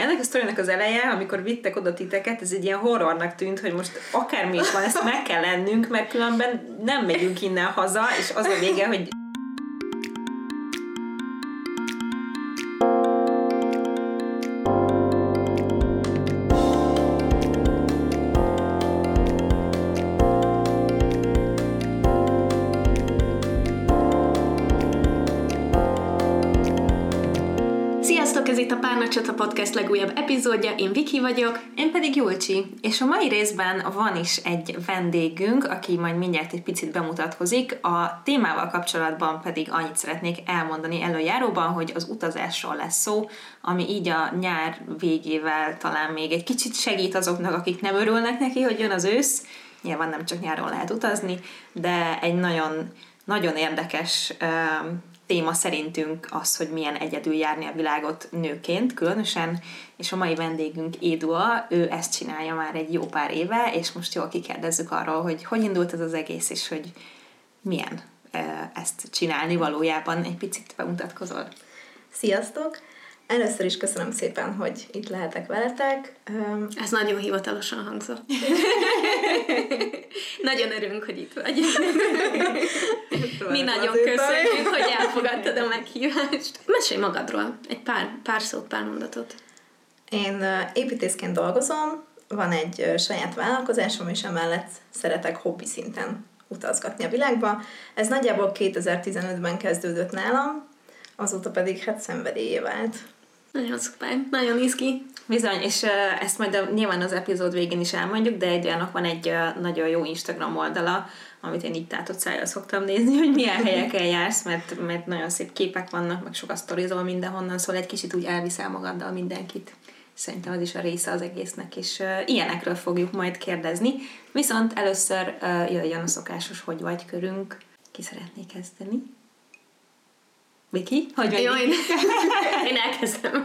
Ennek a sztorinak az eleje, amikor vittek oda titeket, ez egy ilyen horrornak tűnt, hogy most akármi is van, ezt meg kell lennünk, mert különben nem megyünk innen haza, és az a vége, hogy Podcast legújabb epizódja, én Viki vagyok. Én pedig Julcsi, és a mai részben van is egy vendégünk, aki majd mindjárt egy picit bemutatkozik. A témával kapcsolatban pedig annyit szeretnék elmondani előjáróban, hogy az utazásról lesz szó, ami így a nyár végével talán még egy kicsit segít azoknak, akik nem örülnek neki, hogy jön az ősz. Nyilván nem csak nyáron lehet utazni, de egy nagyon, nagyon érdekes téma szerintünk az, hogy milyen egyedül járni a világot nőként különösen, és a mai vendégünk Édua, ő ezt csinálja már egy jó pár éve, és most jól kikérdezzük arról, hogy hogy indult ez az egész, és hogy milyen ezt csinálni valójában. Egy picit bemutatkozol. Sziasztok! Először is köszönöm szépen, hogy itt lehetek veletek. Ez nagyon hivatalosan hangzott. nagyon örülünk, hogy itt vagy. Mi nagyon köszönjük, hogy elfogadtad a meghívást. Mesélj magadról, egy pár, pár szót, pár mondatot. Én építészként dolgozom, van egy saját vállalkozásom, és emellett szeretek hobbi szinten utazgatni a világba. Ez nagyjából 2015-ben kezdődött nálam, azóta pedig hát szenvedélyé vált. Nagyon szuper, nagyon izgi. Bizony, és ezt majd a, nyilván az epizód végén is elmondjuk, de egy olyanok van egy nagyon jó Instagram oldala, amit én így tátott szájjal szoktam nézni, hogy milyen helyeken jársz, mert, mert nagyon szép képek vannak, meg sokat sztorizol mindenhonnan, szóval egy kicsit úgy elviszel magaddal mindenkit. Szerintem az is a része az egésznek, és uh, ilyenekről fogjuk majd kérdezni. Viszont először uh, jöjjön a szokásos hogy vagy körünk. Ki szeretné kezdeni? Viki, hogy vagy? Jó, én, én elkezdem.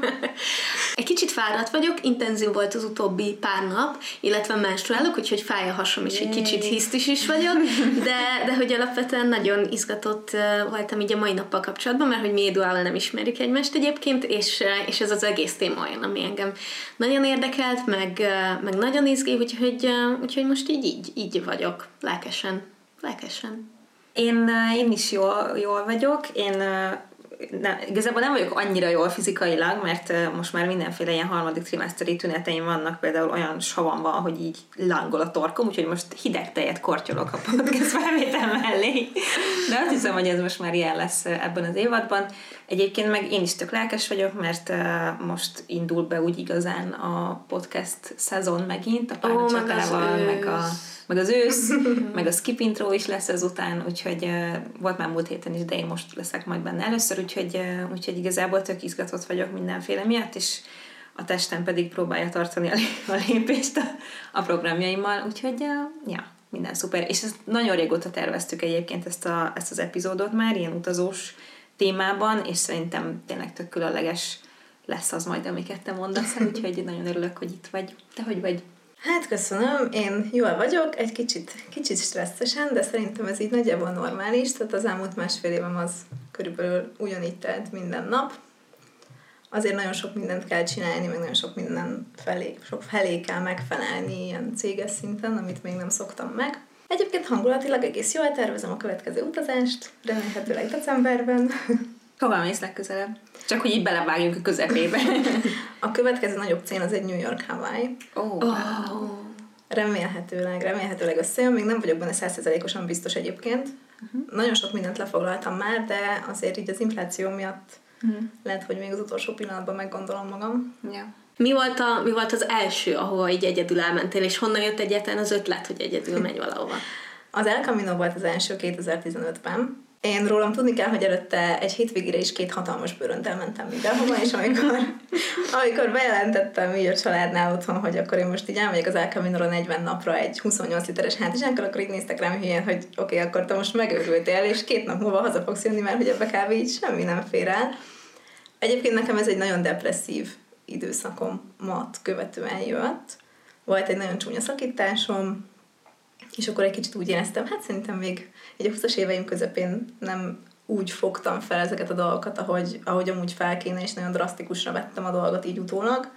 Egy kicsit fáradt vagyok, intenzív volt az utóbbi pár nap, illetve menstruálok, úgyhogy fáj a hasom, és egy kicsit hisztis is vagyok, de, de hogy alapvetően nagyon izgatott voltam így a mai nappal kapcsolatban, mert hogy mi Eduával nem ismerjük egymást egyébként, és, és ez az egész téma olyan, ami engem nagyon érdekelt, meg, meg nagyon izgi, úgyhogy, úgyhogy most így, így, így vagyok, lelkesen, lelkesen. Én, én is jól, jól vagyok. Én ne, igazából nem vagyok annyira jól fizikailag, mert most már mindenféle ilyen harmadik trimeszteri tüneteim vannak, például olyan savam van, hogy így lángol a torkom, úgyhogy most hideg tejet kortyolok a podcast felvétel mellé. De azt hiszem, hogy ez most már ilyen lesz ebben az évadban. Egyébként meg én is tök lelkes vagyok, mert most indul be úgy igazán a podcast szezon megint, a párnacsatával, oh, meg a meg az ősz, meg a skip intro is lesz ezután, úgyhogy volt már múlt héten is, de én most leszek majd benne először, úgyhogy, úgyhogy igazából tök izgatott vagyok mindenféle miatt, és a testem pedig próbálja tartani a lépést a, a programjaimmal, úgyhogy ja, minden szuper. És ezt nagyon régóta terveztük egyébként ezt, a, ezt az epizódot már, ilyen utazós témában, és szerintem tényleg tök különleges lesz az majd, amiket te mondasz, úgyhogy nagyon örülök, hogy itt vagy. Te hogy vagy? Hát köszönöm, én jól vagyok, egy kicsit, kicsit stresszesen, de szerintem ez így nagyjából normális, tehát az elmúlt másfél évem az körülbelül ugyanígy telt minden nap. Azért nagyon sok mindent kell csinálni, meg nagyon sok minden felé, sok felé kell megfelelni ilyen céges szinten, amit még nem szoktam meg. Egyébként hangulatilag egész jól tervezem a következő utazást, remélhetőleg decemberben. Hova mész legközelebb? Csak hogy így belevágjunk a közepébe. a következő nagyobb cél az egy New York Hawaii. Oh, wow. Remélhetőleg, remélhetőleg összejön. Még nem vagyok benne százszerzelékosan biztos egyébként. Uh-huh. Nagyon sok mindent lefoglaltam már, de azért így az infláció miatt uh-huh. lehet, hogy még az utolsó pillanatban meggondolom magam. Yeah. Mi volt, a, mi volt az első, ahova így egyedül elmentél, és honnan jött egyáltalán az ötlet, hogy egyedül megy valahova? Az El Camino volt az első 2015-ben, én rólam tudni kell, hogy előtte egy hétvégére is két hatalmas bőrönttel mentem mindenhova, és amikor, amikor bejelentettem így a családnál otthon, hogy akkor én most így elmegyek az El 40 napra egy 28 literes hátizsákkal, akkor így néztek rám hülyén, hogy oké, okay, akkor te most megőrültél, és két nap múlva haza fogsz jönni, mert hogy ebbe kb. így semmi nem fér el. Egyébként nekem ez egy nagyon depresszív időszakomat követően jött. Volt egy nagyon csúnya szakításom, és akkor egy kicsit úgy éreztem, hát szerintem még egy a 20 éveim közepén nem úgy fogtam fel ezeket a dolgokat, ahogy, ahogy amúgy fel kéne, és nagyon drasztikusra vettem a dolgot így utólag.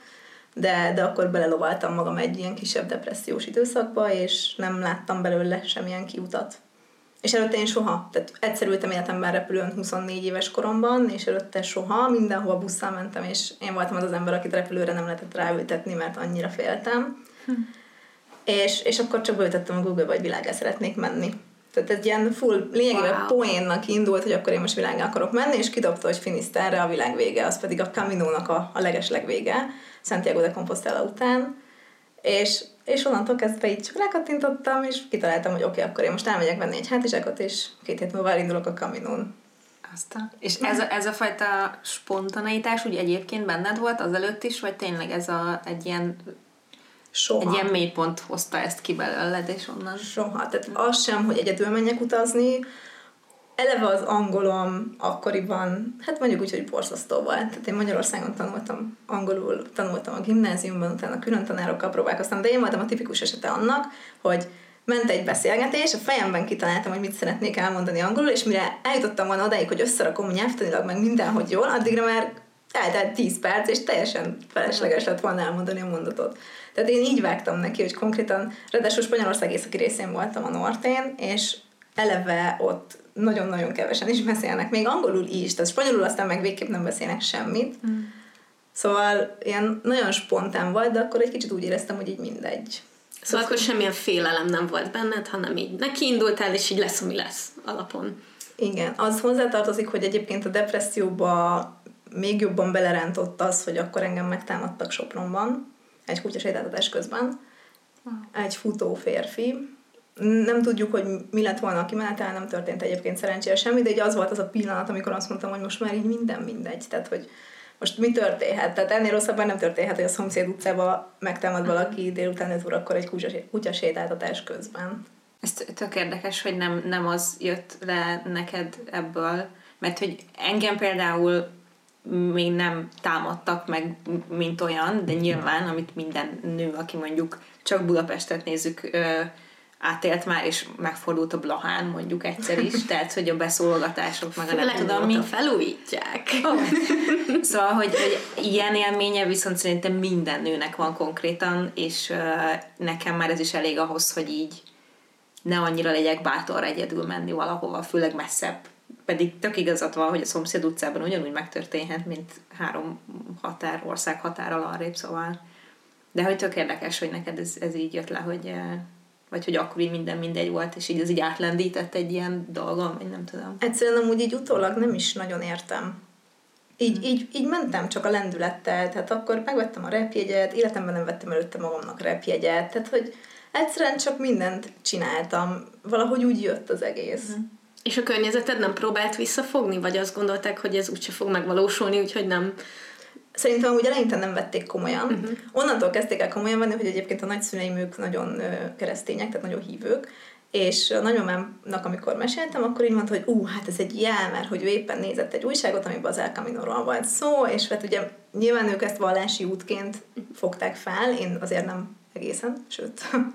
de, de akkor belelovaltam magam egy ilyen kisebb depressziós időszakba, és nem láttam belőle semmilyen kiutat. És előtte én soha, tehát egyszer ültem életemben repülőn 24 éves koromban, és előtte soha, mindenhova busszal mentem, és én voltam az az ember, akit repülőre nem lehetett ráültetni, mert annyira féltem. Hm. És, és akkor csak beütöttem a Google-ba, hogy világá szeretnék menni. Tehát egy ilyen full, lényegében wow. poénnak indult, hogy akkor én most világá akarok menni, és kidobta, hogy Finisterre a világ vége, az pedig a Camino-nak a, a legesleg vége, Santiago de Compostela után. És, és onnantól kezdve így csak rákattintottam, és kitaláltam, hogy oké, okay, akkor én most elmegyek venni egy hátizsákot, és két hét múlva elindulok a Camino-n. Aztán. És ez a, ez a fajta spontaneitás úgy egyébként benned volt azelőtt is, vagy tényleg ez a, egy ilyen Soha. Egy ilyen mélypont hozta ezt ki belőled, és onnan. Soha. Tehát az sem, hogy egyedül menjek utazni, eleve az angolom akkoriban, hát mondjuk úgy, hogy borzasztó volt. Tehát én Magyarországon tanultam angolul, tanultam a gimnáziumban, utána külön tanárokkal próbálkoztam, de én voltam a tipikus esete annak, hogy ment egy beszélgetés, a fejemben kitaláltam, hogy mit szeretnék elmondani angolul, és mire eljutottam volna odáig, hogy összerakom nyelvtanilag meg mindenhogy jól, addigra már eltelt 10 perc, és teljesen felesleges lett volna elmondani a mondatot. Tehát én így vágtam neki, hogy konkrétan, ráadásul Spanyolország északi részén voltam a Nortén, és eleve ott nagyon-nagyon kevesen is beszélnek, még angolul is, tehát spanyolul aztán meg végképp nem beszélnek semmit. Mm. Szóval ilyen nagyon spontán volt, de akkor egy kicsit úgy éreztem, hogy így mindegy. Szóval akkor semmilyen félelem nem volt benned, hanem így neki indultál, és így lesz, ami lesz alapon. Igen, az hozzátartozik, hogy egyébként a depresszióba még jobban belerántott az, hogy akkor engem megtámadtak Sopronban, egy kutyasétáltatás közben, egy futó férfi. Nem tudjuk, hogy mi lett volna a kimenetel, nem történt egyébként szerencsére semmi, de így az volt az a pillanat, amikor azt mondtam, hogy most már így minden mindegy. Tehát, hogy most mi történhet? Tehát ennél rosszabban nem történhet, hogy a szomszéd utcába megtámad valaki délután 5 órakor egy kutyasétáltatás közben. Ez tök érdekes, hogy nem, nem az jött le neked ebből, mert hogy engem például még nem támadtak meg, mint olyan, de nyilván, amit minden nő, aki mondjuk csak Budapestet nézzük, átélt már, és megfordult a Blahán mondjuk egyszer is, tehát, hogy a beszólogatások, meg a nem tudom mi. felújítják. Oh. Szóval, hogy, hogy ilyen élménye viszont szerintem minden nőnek van konkrétan, és uh, nekem már ez is elég ahhoz, hogy így ne annyira legyek bátor egyedül menni valahova, főleg messzebb pedig tök igazat van, hogy a szomszéd utcában ugyanúgy megtörténhet, mint három határ, ország határa arrébb, szóval. De hogy tök érdekes, hogy neked ez, ez így jött le, hogy eh, vagy hogy akkor így minden mindegy volt, és így ez így átlendített egy ilyen dolgom, vagy nem tudom. Egyszerűen amúgy így utólag nem is nagyon értem. Így, hmm. így, így mentem csak a lendülettel, tehát akkor megvettem a repjegyet, életemben nem vettem előtte magamnak repjegyet, tehát hogy egyszerűen csak mindent csináltam, valahogy úgy jött az egész. Hmm. És a környezeted nem próbált visszafogni, vagy azt gondolták, hogy ez úgyse fog megvalósulni, úgyhogy nem... Szerintem úgy eleinte nem vették komolyan. Uh-huh. Onnantól kezdték el komolyan venni, hogy egyébként a nagyszüleim ők nagyon keresztények, tehát nagyon hívők, és a nagymamámnak, amikor meséltem, akkor így mondta, hogy ú, hát ez egy jel, mert hogy ő éppen nézett egy újságot, amiben az El Camino-ról volt szó, és hát ugye nyilván ők ezt vallási útként fogták fel, én azért nem egészen, sőt. Uh-huh.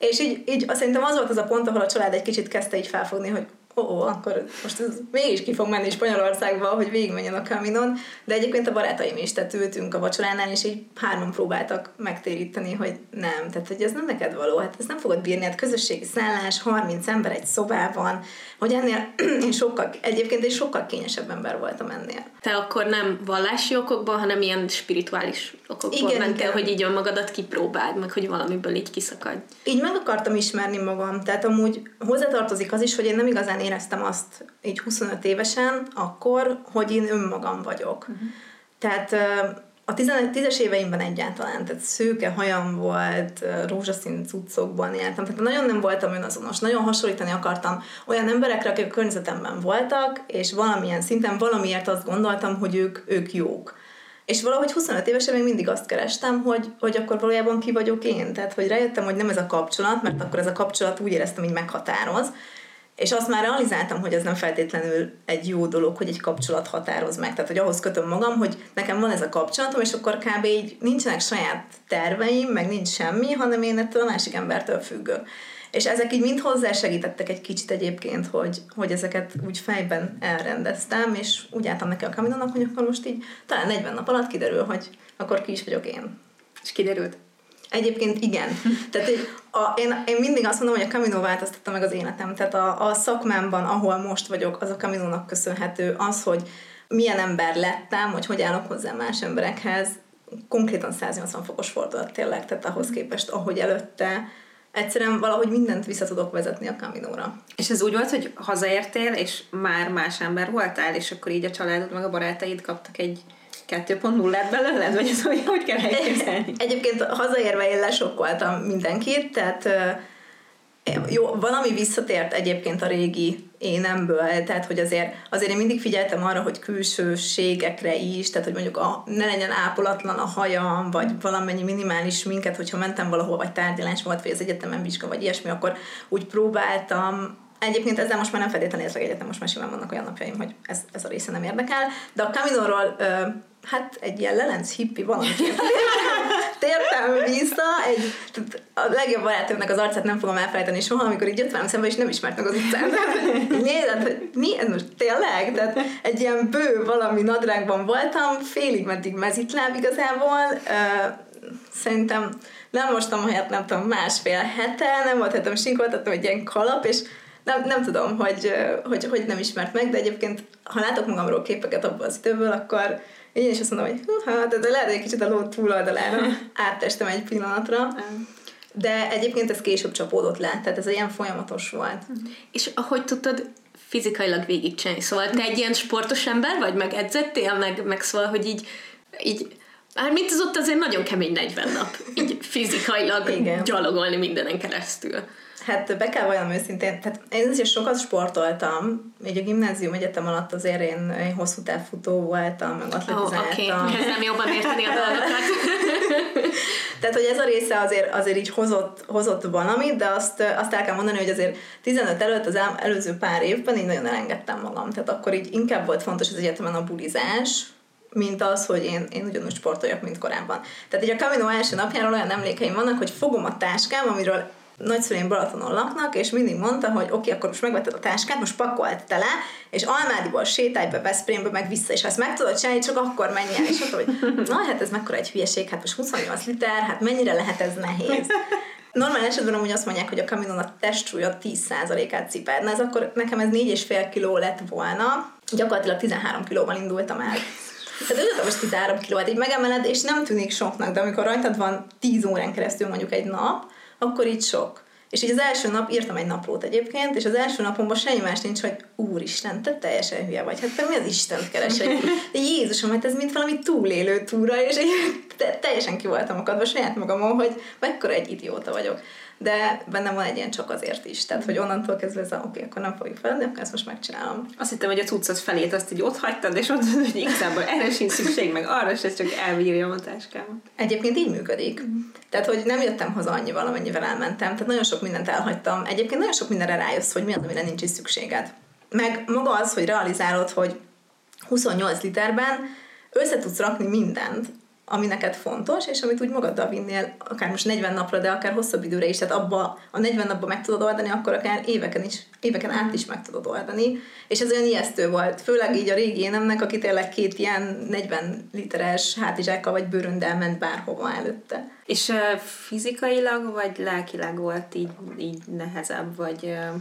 És így, így szerintem az volt az a pont, ahol a család egy kicsit kezdte így felfogni, hogy ó, oh, akkor most ez mégis ki fog menni Spanyolországba, hogy végigmenjen a kaminon, de egyébként a barátaim is, tehát ültünk a vacsoránál, és így hárman próbáltak megtéríteni, hogy nem, tehát hogy ez nem neked való, hát ez nem fogod bírni, hát közösségi szállás, 30 ember egy szobában, hogy ennél én sokkal, egyébként egy sokkal kényesebb ember voltam ennél. Te akkor nem vallási okokból, hanem ilyen spirituális okokból igen, mentél, igen. hogy így önmagadat kipróbáld, meg hogy valamiből így kiszakadj. Így meg akartam ismerni magam, tehát amúgy hozzátartozik az is, hogy én nem igazán éreztem azt így 25 évesen akkor, hogy én önmagam vagyok. Uh-huh. Tehát a 10-es éveimben egyáltalán, tehát szőke hajam volt, rózsaszín cuccokban éltem, tehát nagyon nem voltam önazonos, nagyon hasonlítani akartam olyan emberekre, akik a környezetemben voltak, és valamilyen szinten valamiért azt gondoltam, hogy ők, ők jók. És valahogy 25 évesen még mindig azt kerestem, hogy, hogy akkor valójában ki vagyok én. Tehát, hogy rájöttem, hogy nem ez a kapcsolat, mert akkor ez a kapcsolat úgy éreztem, hogy meghatároz, és azt már realizáltam, hogy ez nem feltétlenül egy jó dolog, hogy egy kapcsolat határoz meg. Tehát, hogy ahhoz kötöm magam, hogy nekem van ez a kapcsolatom, és akkor kb. így nincsenek saját terveim, meg nincs semmi, hanem én ettől a másik embertől függök. És ezek így mind hozzásegítettek egy kicsit egyébként, hogy, hogy ezeket úgy fejben elrendeztem, és úgy álltam neki a kaminonak, hogy akkor most így talán 40 nap alatt kiderül, hogy akkor ki is vagyok én. És kiderült? Egyébként igen. Tehát a, én, én mindig azt mondom, hogy a Camino változtatta meg az életem. Tehát a, a szakmámban, ahol most vagyok, az a Caminónak köszönhető. Az, hogy milyen ember lettem, hogy hogy állok hozzá más emberekhez, konkrétan 180 fokos fordulat tényleg, tehát ahhoz képest, ahogy előtte, egyszerűen valahogy mindent vissza tudok vezetni a kaminóra. És ez úgy volt, hogy hazaértél, és már más ember voltál, és akkor így a családod meg a barátaid kaptak egy 2.0-et belőled, vagy ez hogy, hogy kell elképzelni? Egyébként hazaérve én lesokkoltam mindenkit, tehát jó, van, ami visszatért egyébként a régi énemből, tehát hogy azért, azért én mindig figyeltem arra, hogy külsőségekre is, tehát hogy mondjuk a, ne legyen ápolatlan a hajam, vagy valamennyi minimális minket, hogyha mentem valahol, vagy tárgyalás volt, vagy az egyetemen vizsga, vagy ilyesmi, akkor úgy próbáltam. Egyébként ezzel most már nem feltétlenül érzek egyetem, most már simán vannak olyan napjaim, hogy ez, ez a része nem érdekel, de a Camino-ról hát egy ilyen lelenc hippi valamiként tértem vissza, egy, a legjobb barátomnak az arcát nem fogom elfelejteni soha, amikor így jött velem szembe, és nem ismert meg az utcán. Nézett, hogy mi ez most tényleg? Tehát egy ilyen bő valami nadrágban voltam, félig meddig mezitláb igazából, szerintem nem mostam helyet, nem tudom, másfél hete, nem volt hetem sinkoltattam egy ilyen kalap, és nem, nem tudom, hogy, hogy, hogy nem ismert meg, de egyébként, ha látok magamról képeket abból az időből, akkor én is azt mondom, hogy ha, de, de lehet, hogy egy kicsit a ló túloldalára áttestem egy pillanatra. De egyébként ez később csapódott le, tehát ez ilyen folyamatos volt. És ahogy tudtad fizikailag végigcsinálni, szóval te egy ilyen sportos ember vagy, meg edzettél, meg, meg szóval, hogy így, így Hát mint az ott azért nagyon kemény 40 nap, így fizikailag Igen. gyalogolni mindenen keresztül. Hát be kell vajon őszintén, tehát én azért sokat sportoltam, így a gimnázium egyetem alatt azért én, én hosszú távfutó voltam, meg atletizáltam. Oh, oké, okay. kezdem jobban érteni a dolgokat. tehát, hogy ez a része azért, azért így hozott, hozott valamit, de azt, azt el kell mondani, hogy azért 15 előtt az előző pár évben így nagyon elengedtem magam. Tehát akkor így inkább volt fontos az egyetemen a bulizás, mint az, hogy én, én ugyanúgy sportoljak, mint korábban. Tehát így a Camino első napjáról olyan emlékeim vannak, hogy fogom a táskám, amiről nagyszüleim Balatonon laknak, és mindig mondta, hogy oké, okay, akkor most megvetted a táskát, most pakolt tele, és Almádiból sétálj be Veszprémbe, meg vissza, és ha ezt meg tudod csinálni, csak akkor menj el. És mondta, hogy na, hát ez mekkora egy hülyeség, hát most 28 liter, hát mennyire lehet ez nehéz. Normál esetben amúgy azt mondják, hogy a kaminon a testsúlya 10%-át cipelne, ez akkor nekem ez 4,5 kiló lett volna, gyakorlatilag 13 kilóval indultam el. Tehát ez most 13 kilót így megemeled, és nem tűnik soknak, de amikor rajtad van 10 órán keresztül mondjuk egy nap, akkor így sok. És így az első nap írtam egy naplót egyébként, és az első napomban semmi más nincs, hogy úristen, te teljesen hülye vagy, hát te mi az Isten keresek? De Jézusom, hát ez mint valami túlélő túra, és így teljesen ki voltam akadva saját magamon, hogy mekkora egy idióta vagyok de bennem van egy ilyen csak azért is. Tehát, hogy onnantól kezdve ez oké, okay, akkor nem fogjuk fel, de akkor ezt most megcsinálom. Azt hittem, hogy a cuccot felét azt így ott hagytad, és ott hogy igazából erre sincs szükség, meg arra se, csak elbírja a táskámat. Egyébként így működik. Mm. Tehát, hogy nem jöttem haza annyival, amennyivel elmentem. Tehát nagyon sok mindent elhagytam. Egyébként nagyon sok mindenre rájössz, hogy mi az, amire nincs is szükséged. Meg maga az, hogy realizálod, hogy 28 literben össze tudsz rakni mindent, ami neked fontos, és amit úgy magaddal vinnél, akár most 40 napra, de akár hosszabb időre is, tehát abba a 40 napban meg tudod oldani, akkor akár éveken is, éveken át is meg tudod oldani. És ez olyan ijesztő volt, főleg így a régi énemnek, aki tényleg két ilyen 40 literes hátizsákkal vagy bőröndel ment bárhova előtte. És uh, fizikailag vagy lelkileg volt így, így nehezebb, vagy... Uh...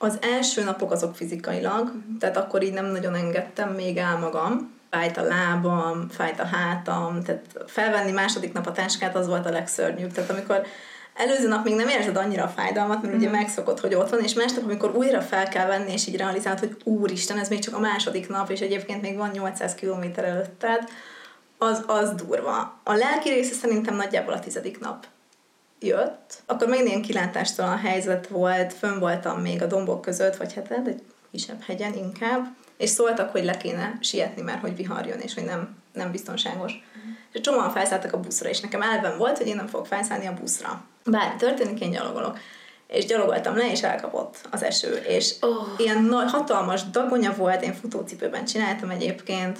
Az első napok azok fizikailag, tehát akkor így nem nagyon engedtem még el magam, fájt a lábam, fájt a hátam, tehát felvenni második nap a táskát az volt a legszörnyűbb. Tehát amikor előző nap még nem érzed annyira a fájdalmat, mert mm. ugye megszokod, hogy ott van, és másnap, amikor újra fel kell venni, és így realizálod, hogy úristen, ez még csak a második nap, és egyébként még van 800 km előtted, az, az durva. A lelki része szerintem nagyjából a tizedik nap jött, akkor még ilyen kilátástalan helyzet volt, fönn voltam még a dombok között, vagy hát egy kisebb hegyen inkább, és szóltak, hogy le kéne sietni, mert hogy vihar jön, és hogy nem, nem biztonságos. Mm. És csomóan felszálltak a buszra, és nekem elven volt, hogy én nem fogok felszállni a buszra. Bár történik, én gyalogolok. És gyalogoltam le, és elkapott az eső. És oh. ilyen nagy, hatalmas dagonya volt, én futócipőben csináltam egyébként,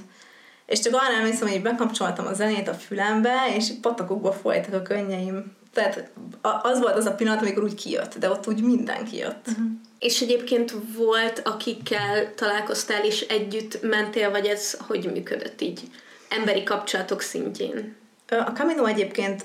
és csak arra emlékszem, hogy bekapcsoltam a zenét a fülembe, és patakokba folytak a könnyeim. tehát az volt az a pillanat, amikor úgy kijött, de ott úgy minden kijött. Uh-huh. És egyébként volt, akikkel találkoztál és együtt mentél, vagy ez hogy működött így emberi kapcsolatok szintjén? A Camino egyébként,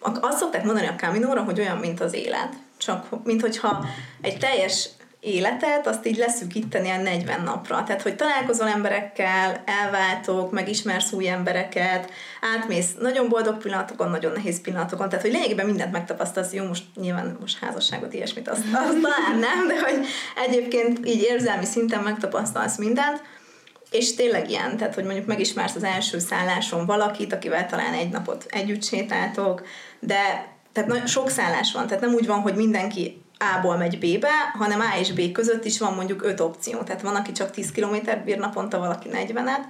azt szokták mondani a Caminóra, hogy olyan, mint az élet. Csak, mint hogyha egy teljes életet, azt így leszűkíteni a 40 napra. Tehát, hogy találkozol emberekkel, elváltok, megismersz új embereket, átmész nagyon boldog pillanatokon, nagyon nehéz pillanatokon, tehát, hogy lényegében mindent megtapasztalsz, jó, most nyilván most házasságot, ilyesmit, azt, azt talán nem, de hogy egyébként így érzelmi szinten megtapasztalsz mindent, és tényleg ilyen, tehát hogy mondjuk megismersz az első szálláson valakit, akivel talán egy napot együtt sétáltok, de tehát sok szállás van, tehát nem úgy van, hogy mindenki a-ból megy B-be, hanem A és B között is van mondjuk 5 opció. Tehát van, aki csak 10 km bír naponta, valaki 40-et,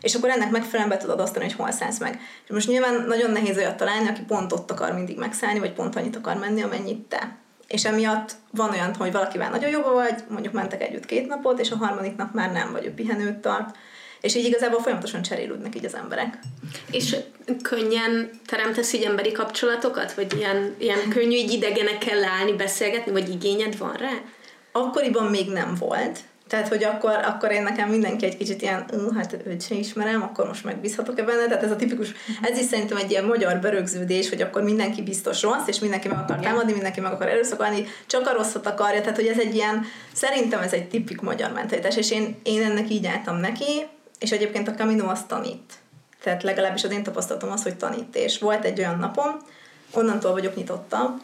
és akkor ennek megfelelően be tudod osztani, hogy hol szállsz meg. És most nyilván nagyon nehéz olyat találni, aki pont ott akar mindig megszállni, vagy pont annyit akar menni, amennyit te. És emiatt van olyan, hogy valakivel nagyon jobban vagy, mondjuk mentek együtt két napot, és a harmadik nap már nem, vagy ő pihenőt tart, és így igazából folyamatosan cserélődnek így az emberek. És könnyen teremtesz így emberi kapcsolatokat? Vagy ilyen, ilyen könnyű így idegenekkel állni, beszélgetni, vagy igényed van rá? Akkoriban még nem volt. Tehát, hogy akkor, akkor én nekem mindenki egy kicsit ilyen, hát őt sem ismerem, akkor most megbízhatok-e benne? Tehát ez a tipikus, ez is szerintem egy ilyen magyar berögződés, hogy akkor mindenki biztos rossz, és mindenki meg akar támadni, mindenki meg akar erőszakolni, csak a rosszat akarja. Tehát, hogy ez egy ilyen, szerintem ez egy tipik magyar mentalitás, és én, én ennek így álltam neki, és egyébként a Camino azt tanít. Tehát legalábbis az én tapasztalatom az, hogy tanít. És volt egy olyan napom, onnantól vagyok nyitotta,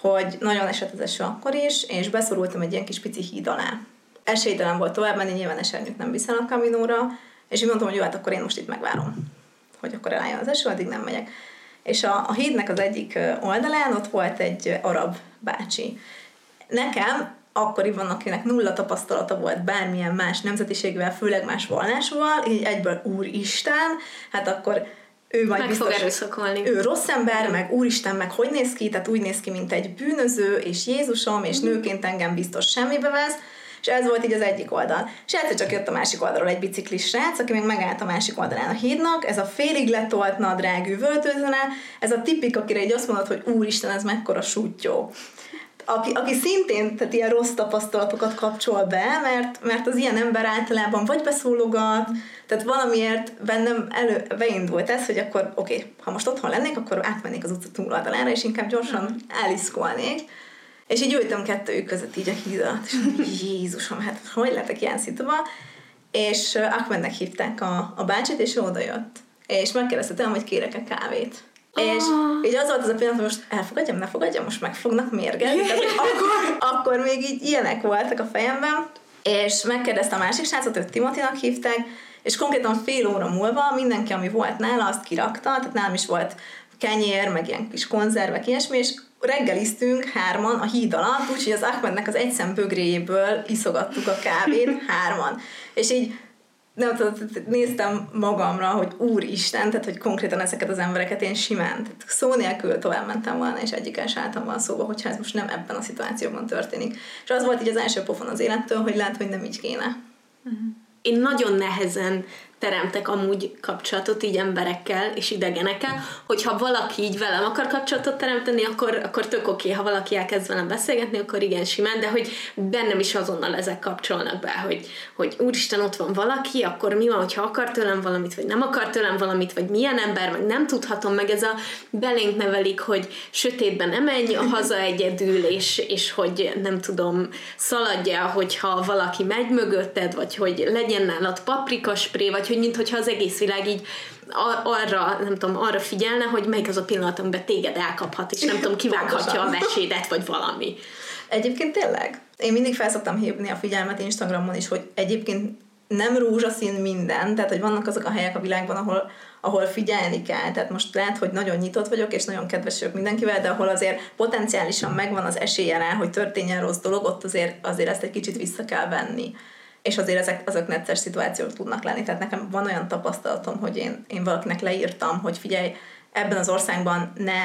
hogy nagyon esett az eső akkor is, és beszorultam egy ilyen kis pici híd alá. Esélytelen volt tovább menni, nyilván esernyőt nem viszel a Caminóra, és én mondtam, hogy jó, hát akkor én most itt megvárom, hogy akkor elálljon az eső, addig nem megyek. És a, a hídnek az egyik oldalán ott volt egy arab bácsi. Nekem akkoriban, akinek nulla tapasztalata volt bármilyen más nemzetiségvel, főleg más vallásúval, így egyből Úristen, hát akkor ő majd meg biztos, fog erőszakolni. Ő rossz ember, meg Úristen, meg hogy néz ki, tehát úgy néz ki, mint egy bűnöző, és Jézusom, és mm. nőként engem biztos semmibe vesz, és ez volt így az egyik oldal. És egyszer csak jött a másik oldalról egy biciklis srác, aki még megállt a másik oldalán a hídnak, ez a félig letolt nadrág üvöltőzene, ez a tipik, akire egy azt mondod, hogy úristen, ez mekkora sútyó aki, aki szintén tehát ilyen rossz tapasztalatokat kapcsol be, mert, mert az ilyen ember általában vagy beszólogat, tehát valamiért bennem elő, beindult ez, hogy akkor oké, okay, ha most otthon lennék, akkor átmennék az utca túloldalára, és inkább gyorsan eliszkolnék. És így ültem kettőjük között így a hídat, és Jézusom, hát hogy lettek ilyen szituba? És Ahmednek hívták a, a bácsit, és ő odajött. És megkérdezte tőlem, hogy kérek-e kávét. És így az volt az a pillanat, hogy most elfogadjam, ne fogadjam, most meg fognak mérgezni. akkor, akkor még így ilyenek voltak a fejemben. És megkérdezte a másik srácot, őt Timotinak hívták, és konkrétan fél óra múlva mindenki, ami volt nála, azt kirakta, tehát nálam is volt kenyér, meg ilyen kis konzervek, ilyesmi, és reggeliztünk hárman a híd alatt, úgyhogy az Ahmednek az egyszem bögréjéből iszogattuk a kávét hárman. És így nem tudom, néztem magamra, hogy úristen, tehát hogy konkrétan ezeket az embereket én simán, tehát szó nélkül tovább mentem volna, és egyikkel se álltam volna szóba, hogyha ez most nem ebben a szituációban történik. És az volt így az első pofon az élettől, hogy lehet, hogy nem így kéne. Én nagyon nehezen teremtek amúgy kapcsolatot így emberekkel és idegenekkel, hogyha valaki így velem akar kapcsolatot teremteni, akkor, akkor tök oké, ha valaki elkezd velem beszélgetni, akkor igen, simán, de hogy bennem is azonnal ezek kapcsolnak be, hogy, hogy úristen, ott van valaki, akkor mi van, hogyha akar tőlem valamit, vagy nem akar tőlem valamit, vagy milyen ember, meg nem tudhatom, meg ez a belénk nevelik, hogy sötétben nem menj haza egyedül, és, és hogy nem tudom, szaladja, hogyha valaki megy mögötted, vagy hogy legyen nálad paprikaspré, vagy hogy mintha az egész világ így arra, nem tudom, arra figyelne, hogy melyik az a pillanat, amiben téged elkaphat, és nem tudom, kivághatja a mesédet, vagy valami. Egyébként tényleg. Én mindig felszoktam hívni a figyelmet Instagramon is, hogy egyébként nem rózsaszín minden, tehát hogy vannak azok a helyek a világban, ahol, ahol figyelni kell. Tehát most lehet, hogy nagyon nyitott vagyok, és nagyon kedves vagyok mindenkivel, de ahol azért potenciálisan megvan az esélye rá, hogy történjen rossz dolog, ott azért, azért ezt egy kicsit vissza kell venni és azért ezek azok necces szituációk tudnak lenni. Tehát nekem van olyan tapasztalatom, hogy én, én valakinek leírtam, hogy figyelj, ebben az országban ne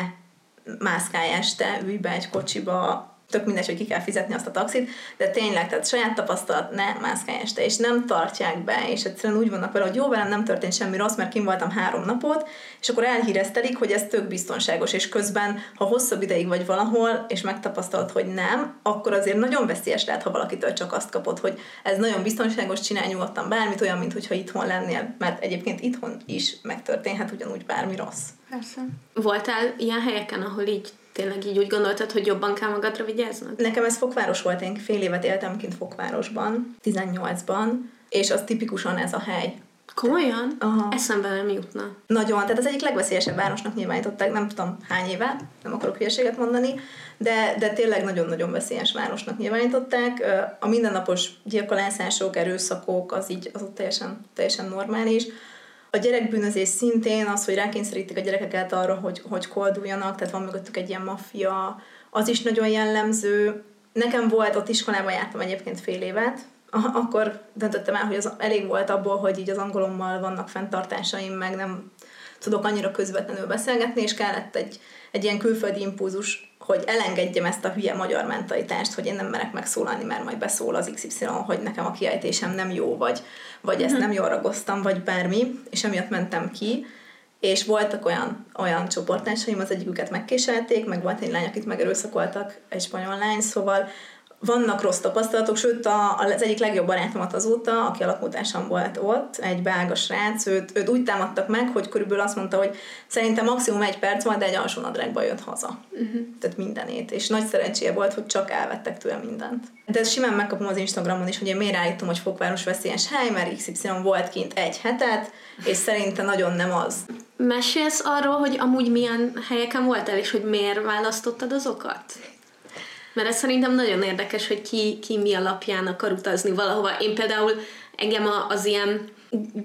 mászkálj este, ülj be egy kocsiba, tök mindegy, hogy ki kell fizetni azt a taxit, de tényleg, tehát saját tapasztalat, ne mászkálj este, és nem tartják be, és egyszerűen úgy vannak vele, hogy jó, velem nem történt semmi rossz, mert kim voltam három napot, és akkor elhíreztelik, hogy ez tök biztonságos, és közben, ha hosszabb ideig vagy valahol, és megtapasztalod, hogy nem, akkor azért nagyon veszélyes lehet, ha valakitől csak azt kapod, hogy ez nagyon biztonságos, csinálj nyugodtan bármit, olyan, mintha itthon lennél, mert egyébként itthon is megtörténhet ugyanúgy bármi rossz. Persze. Voltál ilyen helyeken, ahol így tényleg így úgy gondoltad, hogy jobban kell magadra vigyáznod? Nekem ez Fokváros volt, én fél évet éltem kint Fokvárosban, 18-ban, és az tipikusan ez a hely. Komolyan? Aha. Eszembe nem jutna. Nagyon, tehát az egyik legveszélyesebb városnak nyilvánították, nem tudom hány éve, nem akarok hülyeséget mondani, de, de tényleg nagyon-nagyon veszélyes városnak nyilvánították. A mindennapos gyilkolászások, erőszakok, az így az ott teljesen, teljesen normális. A gyerekbűnözés szintén az, hogy rákényszerítik a gyerekeket arra, hogy, hogy kolduljanak, tehát van mögöttük egy ilyen maffia, az is nagyon jellemző. Nekem volt, ott iskolában jártam egyébként fél évet, akkor döntöttem el, hogy az elég volt abból, hogy így az angolommal vannak fenntartásaim, meg nem tudok annyira közvetlenül beszélgetni, és kellett egy, egy ilyen külföldi impulzus, hogy elengedjem ezt a hülye magyar mentalitást, hogy én nem merek megszólalni, mert majd beszól az XY, hogy nekem a kiejtésem nem jó, vagy, vagy ezt mhm. nem jól ragoztam, vagy bármi, és emiatt mentem ki, és voltak olyan, olyan csoportársaim, az egyiküket megkéselték, meg volt egy lány, akit megerőszakoltak, egy spanyol lány, szóval vannak rossz tapasztalatok, sőt a, az egyik legjobb barátomat azóta, aki alapultásom volt ott, egy belga srác, őt, őt úgy támadtak meg, hogy körülbelül azt mondta, hogy szerintem maximum egy perc de egy alsónadrágba jött haza. Uh-huh. Tehát mindenét. És nagy szerencséje volt, hogy csak elvettek tőle mindent. De ezt simán megkapom az Instagramon is, hogy én miért állítom, hogy Fokváros veszélyes hely, mert XY volt kint egy hetet, és szerintem nagyon nem az. Mesélsz arról, hogy amúgy milyen helyeken voltál, és hogy miért választottad azokat? Mert ez szerintem nagyon érdekes, hogy ki, ki mi alapján akar utazni valahova. Én például engem az ilyen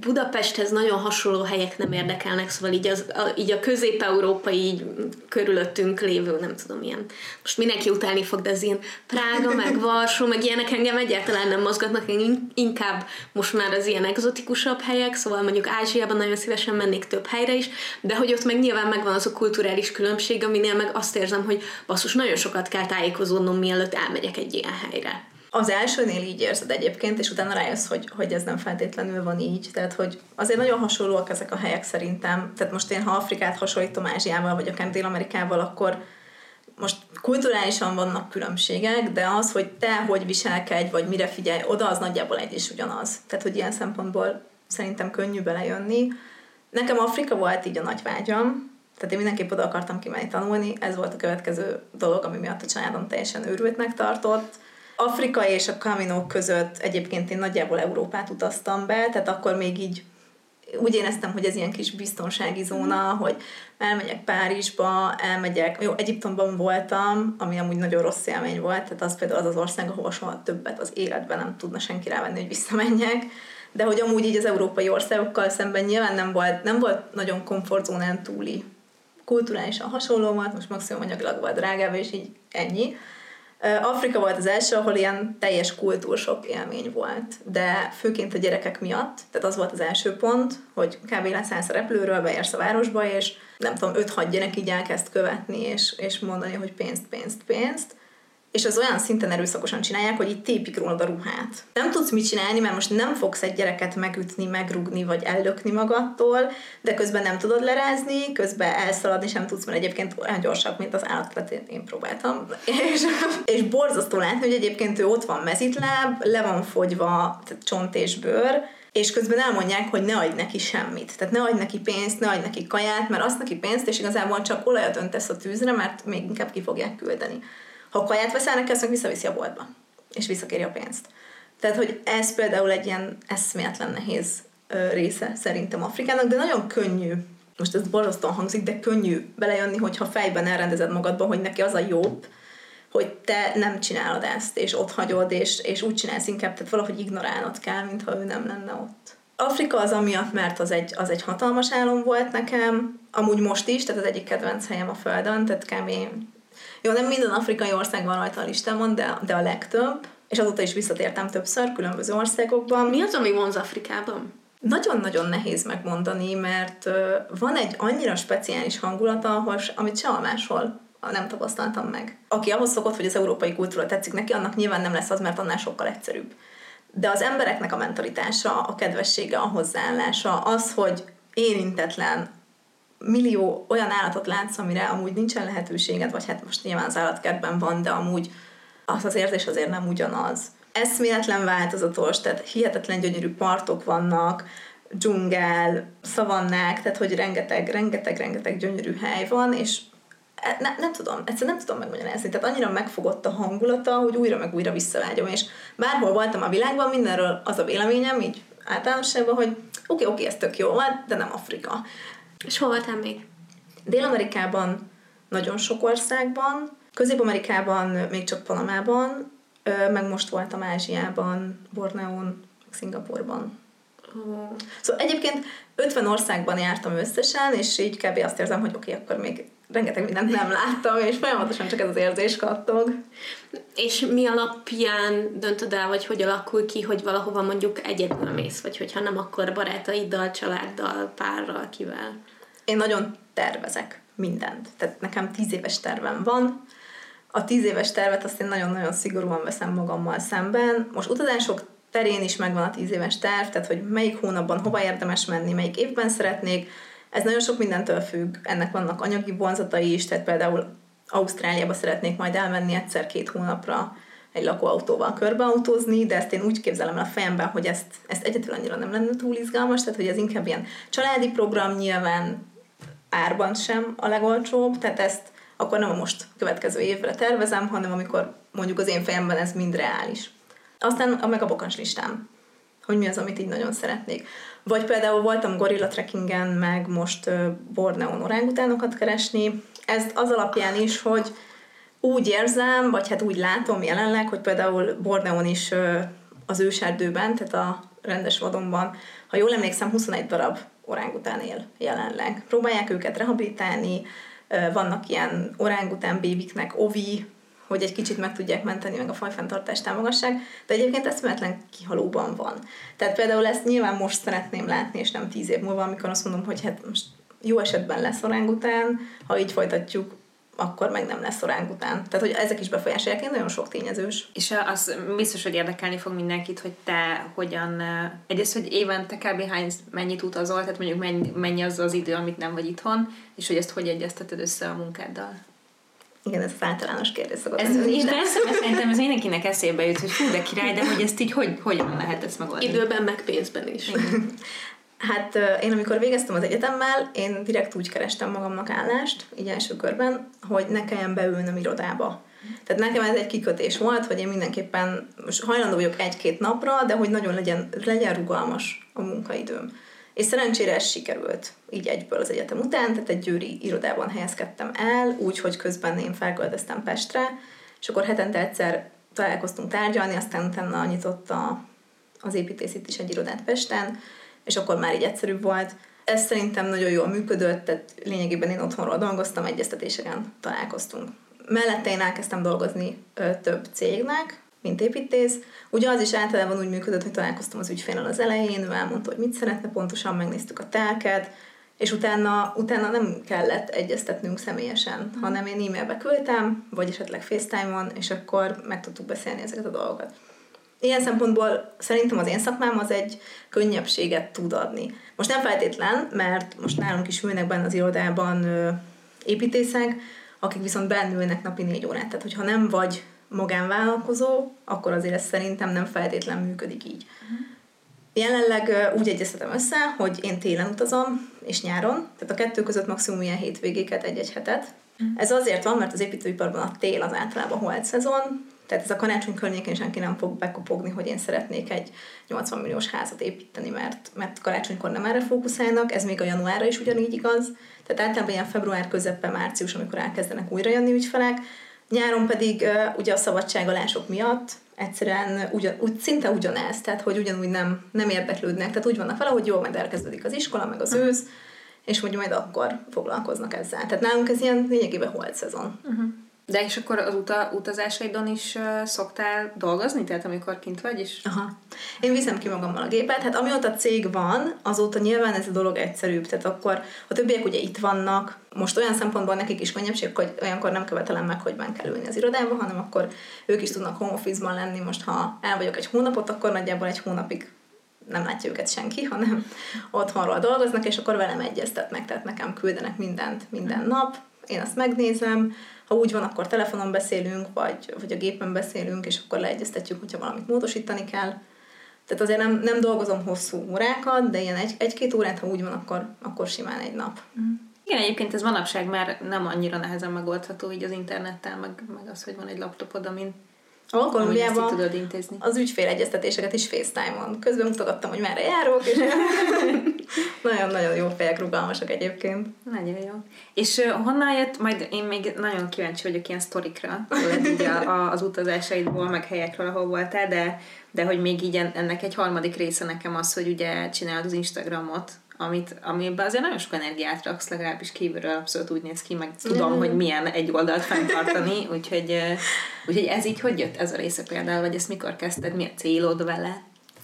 Budapesthez nagyon hasonló helyek nem érdekelnek, szóval így, az, a, így a közép-európai így körülöttünk lévő, nem tudom, ilyen, most mindenki utálni fog, de ez ilyen Prága, meg Varsó, meg ilyenek engem egyáltalán nem mozgatnak, én inkább most már az ilyen egzotikusabb helyek, szóval mondjuk Ázsiában nagyon szívesen mennék több helyre is, de hogy ott meg nyilván megvan az a kulturális különbség, aminél meg azt érzem, hogy basszus, nagyon sokat kell tájékozódnom, mielőtt elmegyek egy ilyen helyre az elsőnél így érzed egyébként, és utána rájössz, hogy, hogy ez nem feltétlenül van így. Tehát, hogy azért nagyon hasonlóak ezek a helyek szerintem. Tehát most én, ha Afrikát hasonlítom Ázsiával, vagy akár Dél-Amerikával, akkor most kulturálisan vannak különbségek, de az, hogy te hogy viselkedj, vagy mire figyelj oda, az nagyjából egy is ugyanaz. Tehát, hogy ilyen szempontból szerintem könnyű belejönni. Nekem Afrika volt így a nagy vágyam, tehát én mindenképp oda akartam kimenni tanulni, ez volt a következő dolog, ami miatt a családom teljesen őrültnek tartott Afrika és a Camino között egyébként én nagyjából Európát utaztam be, tehát akkor még így úgy éreztem, hogy ez ilyen kis biztonsági zóna, hogy elmegyek Párizsba, elmegyek, jó, Egyiptomban voltam, ami amúgy nagyon rossz élmény volt, tehát az például az az ország, ahol soha többet az életben nem tudna senki rávenni, hogy visszamenjek, de hogy amúgy így az európai országokkal szemben nyilván nem volt, nem volt nagyon komfortzónán túli kulturálisan hasonló volt, most maximum anyagilag volt drágább, és így ennyi. Afrika volt az első, ahol ilyen teljes kultúrsok élmény volt, de főként a gyerekek miatt, tehát az volt az első pont, hogy kb. leszállsz a repülőről, beérsz a városba, és nem tudom, 5-6 gyerek így elkezd követni, és, és mondani, hogy pénzt, pénzt, pénzt, és az olyan szinten erőszakosan csinálják, hogy itt tépik rólad a ruhát. Nem tudsz mit csinálni, mert most nem fogsz egy gyereket megütni, megrugni, vagy ellökni magadtól, de közben nem tudod lerázni, közben elszaladni sem tudsz, mert egyébként olyan gyorsak, mint az állat, én próbáltam. És, és borzasztó látni, hogy egyébként ő ott van mezitláb, le van fogyva tehát csont és bőr, és közben elmondják, hogy ne adj neki semmit. Tehát ne adj neki pénzt, ne adj neki kaját, mert azt neki pénzt, és igazából csak olajat öntesz a tűzre, mert még inkább ki fogják küldeni. Ha kaját veszel neki, azt meg visszaviszi a boltba, és visszakéri a pénzt. Tehát, hogy ez például egy ilyen eszméletlen nehéz része szerintem Afrikának, de nagyon könnyű, most ez borzasztóan hangzik, de könnyű belejönni, hogyha fejben elrendezed magadba, hogy neki az a jobb, hogy te nem csinálod ezt, és ott hagyod, és, és úgy csinálsz inkább, tehát valahogy ignorálnod kell, mintha ő nem lenne ott. Afrika az amiatt, mert az egy, az egy hatalmas álom volt nekem, amúgy most is, tehát az egyik kedvenc helyem a Földön, tehát kb. Jó, nem minden afrikai ország van rajta a listámon, de, de a legtöbb, és azóta is visszatértem többször különböző országokban. Mi az, ami vonz Afrikában? Nagyon-nagyon nehéz megmondani, mert van egy annyira speciális hangulata, amit sehol máshol nem tapasztaltam meg. Aki ahhoz szokott, hogy az európai kultúra tetszik neki, annak nyilván nem lesz az, mert annál sokkal egyszerűbb. De az embereknek a mentalitása, a kedvessége, a hozzáállása, az, hogy érintetlen, millió olyan állatot látsz, amire amúgy nincsen lehetőséged, vagy hát most nyilván az állatkertben van, de amúgy az az érzés azért nem ugyanaz. Eszméletlen változatos, tehát hihetetlen gyönyörű partok vannak, dzsungel, szavannák, tehát hogy rengeteg, rengeteg, rengeteg gyönyörű hely van, és e, ne, nem tudom, egyszerűen nem tudom megmagyarázni. Tehát annyira megfogott a hangulata, hogy újra meg újra visszavágyom, és bárhol voltam a világban, mindenről az a véleményem, így általánosságban, hogy oké, okay, oké, okay, ez tök jó volt, de nem Afrika. És hol voltál még? Dél-Amerikában nagyon sok országban, Közép-Amerikában még csak Panamában, meg most voltam Ázsiában, Borneón, Szingapurban. Oh. Szóval egyébként 50 országban jártam összesen, és így kb. azt érzem, hogy oké, okay, akkor még rengeteg mindent nem láttam, és folyamatosan csak ez az érzés kattog. És mi alapján döntöd el, vagy hogy alakul ki, hogy valahova mondjuk egyedül mész, vagy hogyha nem, akkor barátaiddal, családdal, párral, kivel? Én nagyon tervezek mindent. Tehát nekem tíz éves tervem van, a tíz éves tervet azt én nagyon-nagyon szigorúan veszem magammal szemben. Most utazások terén is megvan a tíz éves terv, tehát hogy melyik hónapban hova érdemes menni, melyik évben szeretnék. Ez nagyon sok mindentől függ. Ennek vannak anyagi vonzatai is, tehát például Ausztráliába szeretnék majd elmenni egyszer két hónapra egy lakóautóval körbeautózni, de ezt én úgy képzelem el a fejemben, hogy ezt, ezt egyedül annyira nem lenne túl izgalmas, tehát hogy ez inkább ilyen családi program, nyilván árban sem a legolcsóbb, tehát ezt akkor nem a most következő évre tervezem, hanem amikor mondjuk az én fejemben ez mind reális. Aztán a meg a bokans listám, hogy mi az, amit így nagyon szeretnék. Vagy például voltam gorilla trekkingen, meg most Borneon orángutánokat keresni. Ez az alapján is, hogy úgy érzem, vagy hát úgy látom jelenleg, hogy például Borneon is az őserdőben, tehát a rendes vadonban, ha jól emlékszem, 21 darab orángután él jelenleg. Próbálják őket rehabilitálni, vannak ilyen orángután bébiknek ovi, hogy egy kicsit meg tudják menteni, meg a fajfenntartást támogassák, de egyébként eszméletlen kihalóban van. Tehát például ezt nyilván most szeretném látni, és nem tíz év múlva, amikor azt mondom, hogy hát most jó esetben lesz orángután, ha így folytatjuk, akkor meg nem lesz orángután. Tehát, hogy ezek is befolyásolják, én nagyon sok tényezős. És az biztos, hogy érdekelni fog mindenkit, hogy te hogyan, egyrészt, hogy évente kb. hány, mennyit utazol, tehát mondjuk mennyi, mennyi az az idő, amit nem vagy itthon, és hogy ezt hogy egyezteted össze a munkáddal. Igen, ez az általános kérdés szokott. Ez, én persze, mert szerintem ez mindenkinek eszébe jut, hogy fú, de király, de hogy ezt így hogy, hogyan lehet ezt megoldani? Időben, meg pénzben is. Hát én amikor végeztem az egyetemmel, én direkt úgy kerestem magamnak állást, így első körben, hogy ne kelljen beülnöm irodába. Tehát nekem ez egy kikötés volt, hogy én mindenképpen most hajlandó vagyok egy-két napra, de hogy nagyon legyen, legyen rugalmas a munkaidőm. És szerencsére ez sikerült így egyből az egyetem után, tehát egy győri irodában helyezkedtem el, úgy, hogy közben én felköltöztem Pestre, és akkor hetente egyszer találkoztunk tárgyalni, aztán utána nyitott a, az építészet is egy irodát Pesten, és akkor már így egyszerűbb volt. Ez szerintem nagyon jól működött, tehát lényegében én otthonról dolgoztam, egyeztetéseken találkoztunk. Mellette én elkezdtem dolgozni ö, több cégnek, mint építész. Ugye az is általában úgy működött, hogy találkoztam az ügyféllel az elején, ő elmondta, hogy mit szeretne pontosan, megnéztük a telket, és utána, utána nem kellett egyeztetnünk személyesen, mm. hanem én e-mailbe küldtem, vagy esetleg FaceTime-on, és akkor meg tudtuk beszélni ezeket a dolgokat. Ilyen szempontból szerintem az én szakmám az egy könnyebbséget tud adni. Most nem feltétlen, mert most nálunk is ülnek benne az irodában ö, építészek, akik viszont bennülnek napi négy órát. Tehát, hogyha nem vagy magánvállalkozó, akkor azért ez szerintem nem feltétlen működik így. Uh-huh. Jelenleg úgy egyeztetem össze, hogy én télen utazom, és nyáron, tehát a kettő között maximum ilyen hétvégéket, egy-egy hetet. Uh-huh. Ez azért van, mert az építőiparban a tél az általában holt szezon, tehát ez a karácsony környékén senki nem fog bekopogni, hogy én szeretnék egy 80 milliós házat építeni, mert, mert karácsonykor nem erre fókuszálnak, ez még a januárra is ugyanígy igaz. Tehát általában ilyen február közepe, március, amikor elkezdenek újra jönni ügyfelek, Nyáron pedig uh, ugye a szabadságalások miatt egyszerűen ugyan, úgy, szinte ugyanez, tehát hogy ugyanúgy nem, nem érdeklődnek, tehát úgy vannak vele, hogy jó, majd elkezdődik az iskola, meg az ősz, és hogy majd akkor foglalkoznak ezzel. Tehát nálunk ez ilyen lényegében holt szezon. Uh-huh. De és akkor az uta, utazásaidon is uh, szoktál dolgozni? Tehát amikor kint vagy is? Aha. Én viszem ki magammal a gépet. Hát amióta cég van, azóta nyilván ez a dolog egyszerűbb. Tehát akkor a többiek ugye itt vannak. Most olyan szempontból nekik is könnyebbség, hogy olyankor nem követelem meg, hogy ben kell ülni az irodába, hanem akkor ők is tudnak home office-ban lenni. Most ha el vagyok egy hónapot, akkor nagyjából egy hónapig nem látja őket senki, hanem otthonról dolgoznak, és akkor velem egyeztetnek, tehát nekem küldenek mindent minden nap, én azt megnézem, ha úgy van, akkor telefonon beszélünk, vagy, vagy a gépen beszélünk, és akkor leegyeztetjük, hogyha valamit módosítani kell. Tehát azért nem, nem dolgozom hosszú órákat, de ilyen egy, egy-két órát, ha úgy van, akkor, akkor simán egy nap. Mm. Igen, egyébként ez manapság már nem annyira nehezen megoldható így az internettel, meg, meg az, hogy van egy laptopod, amin a Kolumbiában tudod intézni. az ügyfélegyeztetéseket is FaceTime-on. Közben mutogattam, hogy merre járok, és nagyon-nagyon jó fejek, rugalmasak egyébként. Nagyon jó. És uh, honnan jött, majd én még nagyon kíváncsi vagyok ilyen sztorikra, tőled így a, a, az utazásaidból, meg helyekről, ahol voltál, de, de hogy még így ennek egy harmadik része nekem az, hogy ugye csinálod az Instagramot, amit, amiben azért nagyon sok energiát raksz, legalábbis kívülről abszolút úgy néz ki, meg tudom, mm. hogy milyen egy oldalt fenntartani, úgyhogy, úgyhogy ez így hogy jött ez a része például, vagy ezt mikor kezdted, mi a célod vele?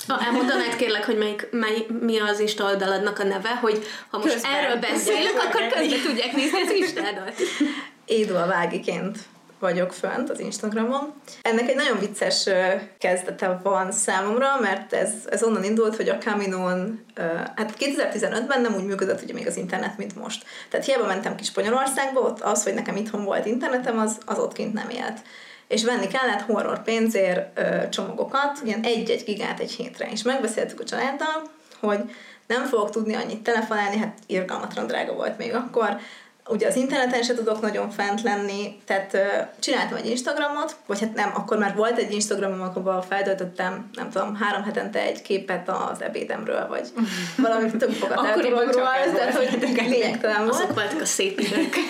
Ha elmondanád kérlek, hogy melyik, mely, mi az Insta oldaladnak a neve, hogy ha most közben erről beszélek, akkor közben tudják nézni az Instádat. Édu a vágiként vagyok fönt az Instagramon. Ennek egy nagyon vicces kezdete van számomra, mert ez, ez onnan indult, hogy a Caminon, hát 2015-ben nem úgy működött ugye még az internet, mint most. Tehát hiába mentem ki Spanyolországba, ott az, hogy nekem itthon volt internetem, az, az ott kint nem élt és venni kellett horror pénzért ö, csomagokat, ilyen egy-egy gigát egy hétre. És megbeszéltük a családdal, hogy nem fogok tudni annyit telefonálni, hát irgalmatlan drága volt még akkor, ugye az interneten se tudok nagyon fent lenni, tehát csináltam egy Instagramot, vagy hát nem, akkor már volt egy Instagramom, akkor feltöltöttem, nem tudom, három hetente egy képet az ebédemről, vagy valami több fogat eltologról, tehát hogy lényegtelen volt. Azok voltak a szép idők.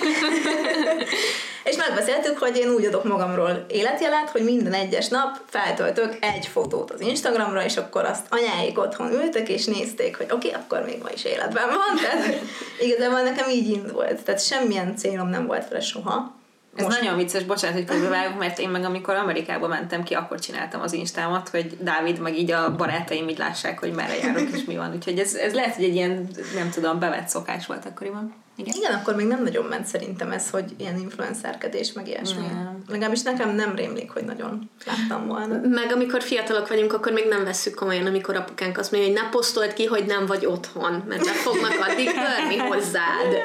És megbeszéltük, hogy én úgy adok magamról életjelet, hogy minden egyes nap feltöltök egy fotót az Instagramra, és akkor azt anyáik otthon ültek, és nézték, hogy oké, okay, akkor még ma is életben van. Tehát igazából nekem így indult. Tehát semmilyen célom nem volt vele soha. Ez Most... nagyon vicces, bocsánat, hogy közbevágok, mert én meg amikor Amerikába mentem ki, akkor csináltam az Instámat, hogy Dávid meg így a barátaim így lássák, hogy merre járok és mi van. Úgyhogy ez, ez lehet, hogy egy ilyen, nem tudom, bevett szokás volt akkoriban. Igen. Igen, akkor még nem nagyon ment szerintem ez, hogy ilyen influencerkedés, meg ilyesmi. Nem. Legalábbis nekem nem rémlik, hogy nagyon láttam volna. Meg amikor fiatalok vagyunk, akkor még nem veszük komolyan, amikor apukánk azt mondja, hogy ne posztold ki, hogy nem vagy otthon, mert be fognak addig törni hozzád.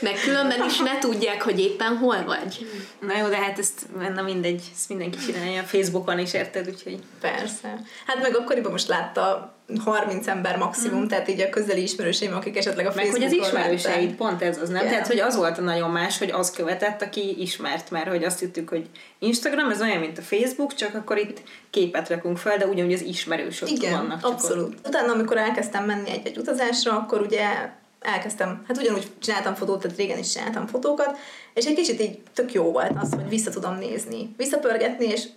Meg különben is ne tudják, hogy éppen hol vagy. Na jó, de hát ezt nem mindegy, ezt mindenki csinálja, Facebookon is érted, úgyhogy... Persze. Hát meg akkoriban most látta 30 ember maximum, mm. tehát így a közeli ismerőseim, akik esetleg a Facebookon Meg hogy az ismerőseid, pont ez az, nem? Yeah. Tehát, hogy az volt a nagyon más, hogy az követett, aki ismert, mert hogy azt hittük, hogy Instagram, ez olyan, mint a Facebook, csak akkor itt képet rakunk fel, de ugyanúgy az ismerősök Igen, vannak. abszolút. Ott. Utána, amikor elkezdtem menni egy-egy utazásra, akkor ugye elkezdtem, hát ugyanúgy csináltam fotót, tehát régen is csináltam fotókat, és egy kicsit így tök jó volt az, hogy vissza tudom nézni, visszapörgetni, és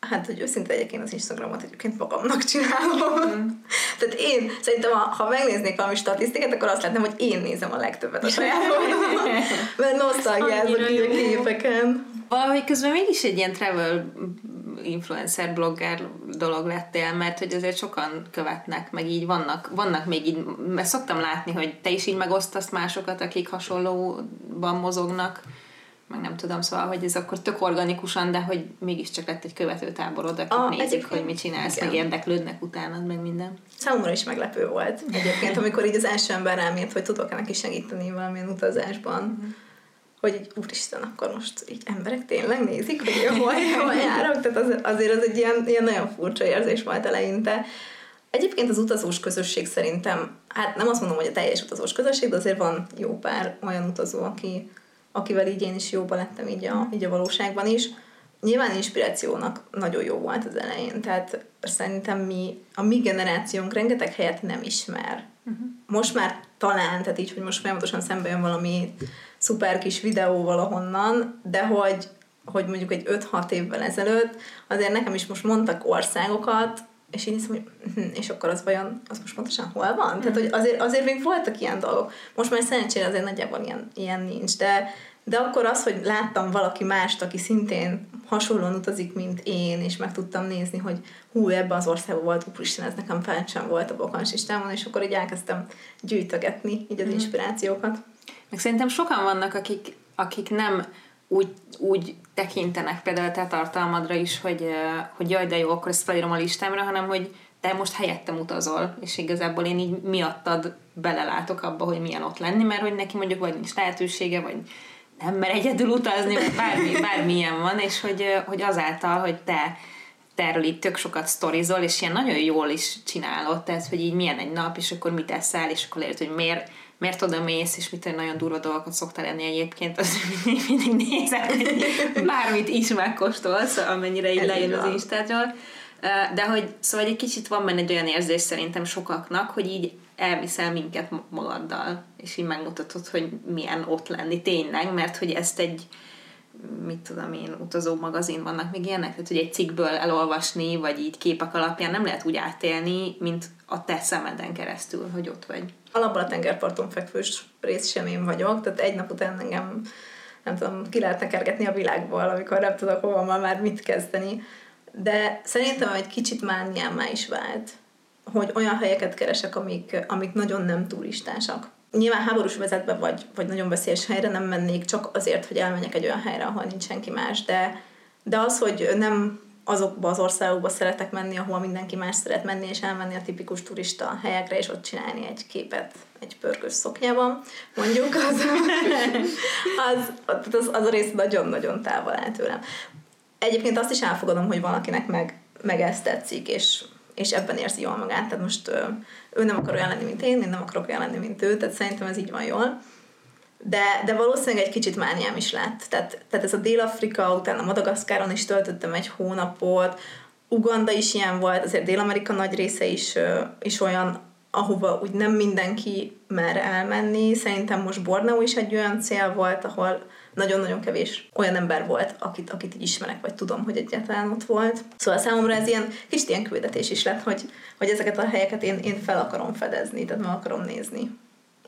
Hát, hogy őszinte legyek, én az Instagramot egyébként magamnak csinálom. Mm. Tehát én szerintem, ha, ha megnéznék valami statisztikát, akkor azt látnám, hogy én nézem a legtöbbet a saját Mert nosztalgiázok így a képeken. Valahogy közben mégis egy ilyen travel influencer, blogger dolog lettél, mert hogy azért sokan követnek, meg így vannak, vannak még így, mert szoktam látni, hogy te is így megosztasz másokat, akik hasonlóban mozognak, meg nem tudom, szóval, hogy ez akkor tök organikusan, de hogy mégiscsak lett egy követőtáborod, akik ah, nézik, hogy mit csinálsz, igen. meg érdeklődnek utánad, meg minden. Számomra is meglepő volt egyébként, amikor így az első ember rám írt, hogy tudok-e neki segíteni valamilyen utazásban. Mm. Hogy így, úristen, akkor most így emberek tényleg nézik, hogy hol, hol járok, tehát az, azért az egy ilyen, ilyen nagyon furcsa érzés volt eleinte. Egyébként az utazós közösség szerintem, hát nem azt mondom, hogy a teljes utazós közösség, de azért van jó pár olyan utazó, aki, akivel így én is jóba lettem így a, így a valóságban is. Nyilván inspirációnak nagyon jó volt az elején, tehát szerintem mi, a mi generációnk rengeteg helyet nem ismer. Uh-huh. Most már talán, tehát így, hogy most folyamatosan szembe jön valami szuper kis videó valahonnan, de hogy, hogy mondjuk egy 5-6 évvel ezelőtt azért nekem is most mondtak országokat, és én hiszem, hogy hm, és akkor az vajon, az most pontosan hol van? Tehát, hogy azért, azért még voltak ilyen dolgok. Most már szerencsére azért nagyjából ilyen, ilyen nincs, de, de akkor az, hogy láttam valaki mást, aki szintén hasonlóan utazik, mint én, és meg tudtam nézni, hogy hú, ebben az országban volt, úristen, ez nekem fel sem volt a bokansistámon, és akkor így elkezdtem gyűjtögetni így az mhm. inspirációkat. Meg szerintem sokan vannak, akik, akik nem úgy, úgy tekintenek például a te tartalmadra is, hogy, hogy jaj, de jó, akkor ezt felírom a listámra, hanem hogy te most helyettem utazol, és igazából én így miattad belelátok abba, hogy milyen ott lenni, mert hogy neki mondjuk vagy nincs lehetősége, vagy nem mer egyedül utazni, vagy bármi, bármilyen van, és hogy, hogy azáltal, hogy te te erről így tök sokat sztorizol, és ilyen nagyon jól is csinálod, tehát, hogy így milyen egy nap, és akkor mit eszel, és akkor lehet, hogy miért, miért oda mész, és mit nagyon durva dolgokat szoktál enni egyébként, az mindig, mindig nézek, hogy bármit is megkóstolsz, amennyire így lejön az Instátról. De hogy szóval egy kicsit van benne egy olyan érzés szerintem sokaknak, hogy így elviszel minket magaddal, és így megmutatod, hogy milyen ott lenni tényleg, mert hogy ezt egy mit tudom én, utazó magazin vannak még ilyenek, tehát hogy egy cikkből elolvasni, vagy így képek alapján nem lehet úgy átélni, mint a te szemeden keresztül, hogy ott vagy. Alapban a tengerparton fekvős rész sem én vagyok, tehát egy nap után engem nem tudom, ki lehet kergetni a világból, amikor nem tudok hova már mit kezdeni. De szerintem egy kicsit mániámmá is vált, hogy olyan helyeket keresek, amik, amik nagyon nem turistásak. Nyilván háborús vezetbe vagy, vagy nagyon veszélyes helyre nem mennék csak azért, hogy elmenjek egy olyan helyre, ahol nincs senki más, de, de az, hogy nem azokba az országokba szeretek menni, ahol mindenki más szeret menni, és elmenni a tipikus turista helyekre, és ott csinálni egy képet egy pörkös szoknyában, mondjuk, az, az, az, az a rész nagyon-nagyon távol áll tőlem. Egyébként azt is elfogadom, hogy valakinek meg, meg ezt tetszik, és, és ebben érzi jól magát. Tehát most ő nem akar olyan lenni, mint én, én nem akarok olyan lenni, mint ő, tehát szerintem ez így van jól. De, de valószínűleg egy kicsit mániám is lett. Tehát, tehát ez a Dél-Afrika, utána Madagaszkáron is töltöttem egy hónapot, Uganda is ilyen volt, azért Dél-Amerika nagy része is, is olyan, ahova úgy nem mindenki mer elmenni. Szerintem most Borneo is egy olyan cél volt, ahol nagyon-nagyon kevés olyan ember volt, akit, akit így ismerek, vagy tudom, hogy egyáltalán ott volt. Szóval számomra ez ilyen kicsit ilyen küldetés is lett, hogy, hogy ezeket a helyeket én, én fel akarom fedezni, tehát meg akarom nézni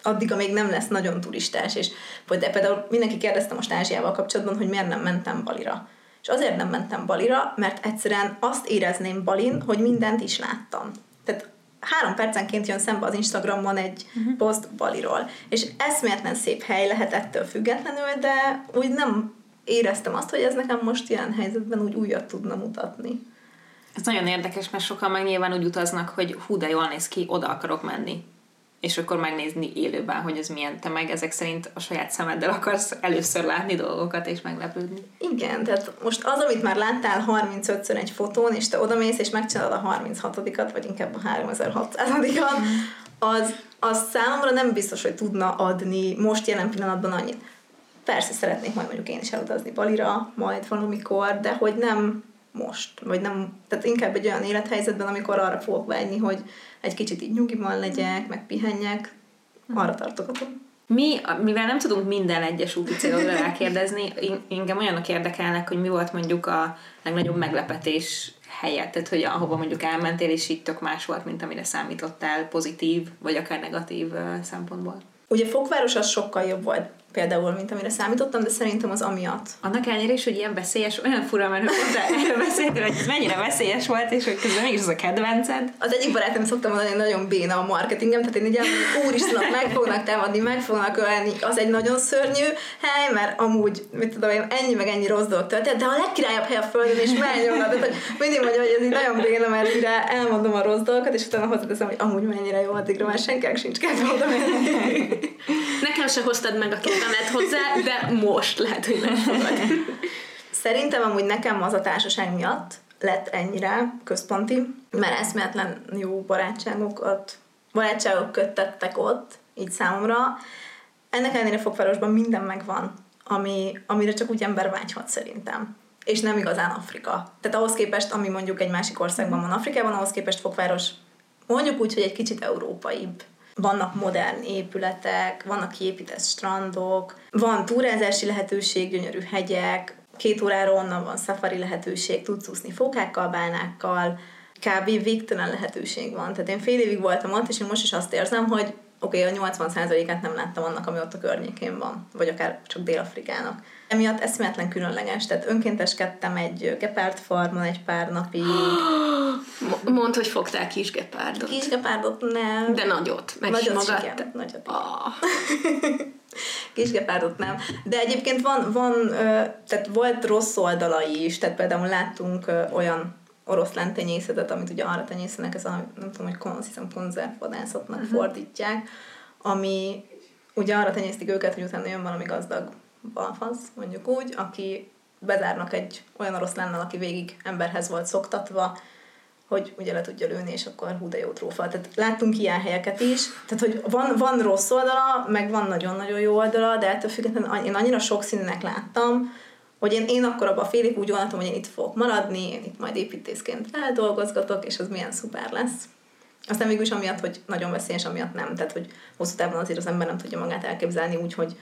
addig, amíg nem lesz nagyon turistás, és de például mindenki kérdezte most Ázsiával kapcsolatban, hogy miért nem mentem Balira. És azért nem mentem Balira, mert egyszerűen azt érezném Balin, hogy mindent is láttam. Tehát három percenként jön szembe az Instagramon egy uh-huh. poszt Baliról. És eszméletlen szép hely lehet ettől függetlenül, de úgy nem éreztem azt, hogy ez nekem most ilyen helyzetben úgy újat tudna mutatni. Ez nagyon érdekes, mert sokan meg nyilván úgy utaznak, hogy hú, de jól néz ki, oda akarok menni és akkor megnézni élőben, hogy ez milyen. Te meg ezek szerint a saját szemeddel akarsz először látni dolgokat és meglepődni. Igen, tehát most az, amit már láttál 35-ször egy fotón, és te odamész és megcsinálod a 36-at, vagy inkább a 3600-at, az, az számomra nem biztos, hogy tudna adni most jelen pillanatban annyit. Persze szeretnék majd mondjuk én is elutazni Balira, majd valamikor, de hogy nem most, vagy nem, tehát inkább egy olyan élethelyzetben, amikor arra fogok vágyni, hogy egy kicsit így nyugiban legyek, meg pihenjek, arra tartogatom. Mi, mivel nem tudunk minden egyes úti célodra rákérdezni, engem olyanok érdekelnek, hogy mi volt mondjuk a legnagyobb meglepetés helyet, tehát hogy ahova mondjuk elmentél, és így tök más volt, mint amire számítottál pozitív, vagy akár negatív szempontból. Ugye Fokváros az sokkal jobb volt például, mint amire számítottam, de szerintem az amiatt. Annak ellenére is, hogy ilyen veszélyes, olyan fura, mert pont beszéltél, hogy ez mennyire veszélyes volt, és hogy közben mégis az a kedvenced. Az egyik barátom szoktam mondani, hogy nagyon béna a marketingem, tehát én így úristenek meg fognak támadni, meg fognak ölni, az egy nagyon szörnyű hely, mert amúgy, mit tudom én, ennyi meg ennyi rossz dolog történt, de a legkirályabb hely a földön, és menj oda, tehát hogy mindig mondja, hogy ez így nagyon béna, mert mire elmondom a rossz dolgokat, és utána hozzáteszem, hogy amúgy mennyire jó, addigra már senkinek sincs kedve oda Nekem se hoztad meg a kedvemet hozzá, de most lehet, hogy megfogad. Szerintem amúgy nekem az a társaság miatt lett ennyire központi, mert eszméletlen jó barátságokat, barátságok köttettek ott, így számomra. Ennek ellenére Fogvárosban minden megvan, ami, amire csak úgy ember vágyhat szerintem. És nem igazán Afrika. Tehát ahhoz képest, ami mondjuk egy másik országban van Afrikában, ahhoz képest Fogváros mondjuk úgy, hogy egy kicsit európaibb vannak modern épületek, vannak kiépített strandok, van túrázási lehetőség, gyönyörű hegyek, két órára onnan van safari lehetőség, tudsz úszni fókákkal, bálnákkal, kb. végtelen lehetőség van. Tehát én fél évig voltam ott, és én most is azt érzem, hogy oké, okay, a 80%-át nem láttam annak, ami ott a környékén van, vagy akár csak Dél-Afrikának. Emiatt eszméletlen különleges, tehát önkénteskedtem egy gepárd farmon egy pár napig. Mondd, hogy fogtál kisgepárdot. Kisgepárdot nem. De nagyot, meg nagyot magad. Igen, nagyot. Ah. Kisgepárdot nem. De egyébként van, van tehát volt rossz oldalai is, tehát például láttunk olyan oroszlán tenyészetet, amit ugye arra tenyészenek, ez a, nem tudom, hogy azt hiszem konzervvadászatnak uh-huh. fordítják, ami ugye arra tenyésztik őket, hogy utána jön valami gazdag balfasz, mondjuk úgy, aki bezárnak egy olyan oroszlánnal, aki végig emberhez volt szoktatva, hogy ugye le tudja lőni, és akkor hú de jó trófa. Tehát láttunk ilyen helyeket is, tehát hogy van, van rossz oldala, meg van nagyon-nagyon jó oldala, de ettől függetlenül én annyira sokszínűnek láttam, hogy én, én akkor abban a félig úgy gondoltam, hogy én itt fogok maradni, én itt majd építészként feldolgozgatok, és az milyen szuper lesz. Aztán is amiatt, hogy nagyon veszélyes, amiatt nem. Tehát, hogy hosszú távon azért az ember nem tudja magát elképzelni úgy, hogy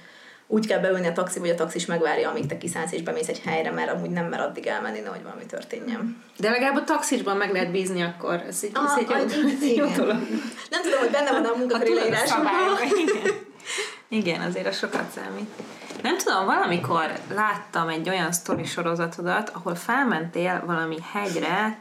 úgy kell beülni a taxi, vagy a taxis megvárja, amíg te kiszállsz és bemész egy helyre, mert amúgy nem mer addig elmenni, hogy valami történjen. De legalább a taxisban meg lehet bízni akkor. Ez egy, ez egy, ah, egy jó, jó dolog. Nem tudom, hogy benne van a munkakori leírásban. Igen. igen, azért a sokat számít. Nem tudom, valamikor láttam egy olyan sztori sorozatodat, ahol felmentél valami hegyre,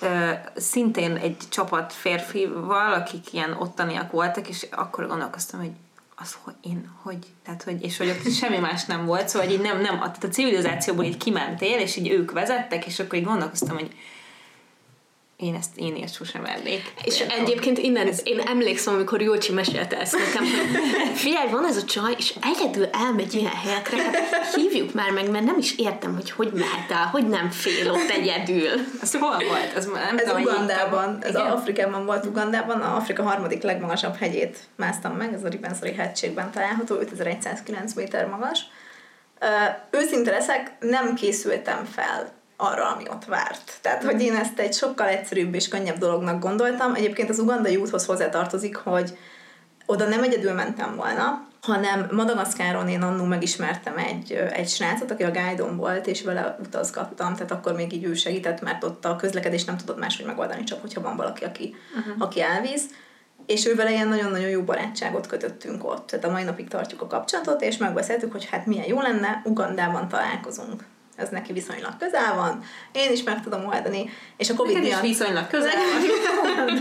ö, szintén egy csapat férfival, akik ilyen ottaniak voltak, és akkor gondolkoztam, hogy az, hogy én, hogy, tehát, hogy, és hogy ott semmi más nem volt, szóval így nem, nem, tehát a civilizációból így kimentél, és így ők vezettek, és akkor így gondolkoztam, hogy én ezt én ilyet sosem vernék. És Én egyébként innen, ez... én emlékszem, amikor Jócsi mesélte ezt nekem, hogy figyelj, van ez a csaj, és egyedül elmegy ilyen helyekre, hát hívjuk már meg, mert nem is értem, hogy hogy mehet el, hogy nem fél ott egyedül. Ez hol volt? Ez, nem ez tudom, Ugandában, ez Igen? Afrikában volt Ugandában, a Afrika harmadik legmagasabb hegyét másztam meg, ez a Ribensori hegységben található, 5109 méter magas. Őszinte leszek, nem készültem fel arra, ami ott várt. Tehát, hogy én ezt egy sokkal egyszerűbb és könnyebb dolognak gondoltam. Egyébként az ugandai úthoz hozzátartozik, hogy oda nem egyedül mentem volna, hanem Madagaszkáron én annó megismertem egy, egy srácot, aki a guide volt, és vele utazgattam, tehát akkor még így ő segített, mert ott a közlekedés nem tudott máshogy megoldani, csak hogyha van valaki, aki, uh-huh. aki elvíz. És ővel ilyen nagyon-nagyon jó barátságot kötöttünk ott. Tehát a mai napig tartjuk a kapcsolatot, és megbeszéltük, hogy hát milyen jó lenne, Ugandában találkozunk ez neki viszonylag közel van, én is meg tudom oldani, és a Covid Neked miatt... is viszonylag közel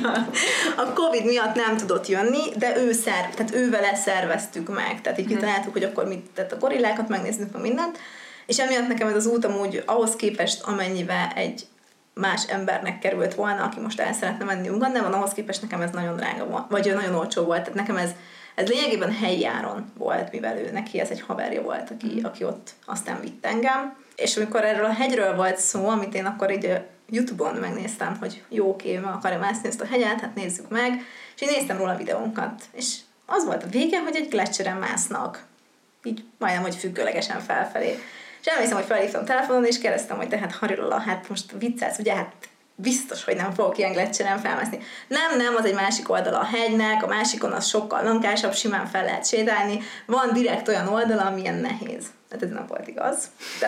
van. a Covid miatt nem tudott jönni, de ő szerv, tehát ő vele szerveztük meg, tehát így hmm. kitaláltuk, hogy akkor mit, tehát a gorillákat megnézzük meg mindent, és emiatt nekem ez az út amúgy ahhoz képest, amennyivel egy más embernek került volna, aki most el szeretne menni Ugandában, ahhoz képest nekem ez nagyon drága volt, vagy nagyon olcsó volt, tehát nekem ez ez lényegében helyi áron volt, mivel ő neki ez egy haverja volt, aki, mm. aki ott aztán vitt engem. És amikor erről a hegyről volt szó, amit én akkor így Youtube-on megnéztem, hogy jó, oké, meg akarja mászni ezt a hegyet, hát nézzük meg, és én néztem róla videónkat, és az volt a vége, hogy egy gletszeren másznak, így majdnem, hogy függőlegesen felfelé. És emlékszem, hogy felhívtam telefonon, és kérdeztem, hogy tehát Harilola, hát most viccelsz, ugye, hát biztos, hogy nem fogok ilyen gletszeren felmászni. Nem, nem, az egy másik oldala a hegynek, a másikon az sokkal lankásabb, simán fel lehet sétálni. Van direkt olyan oldala, ami ilyen nehéz. Hát ez nem volt igaz. De,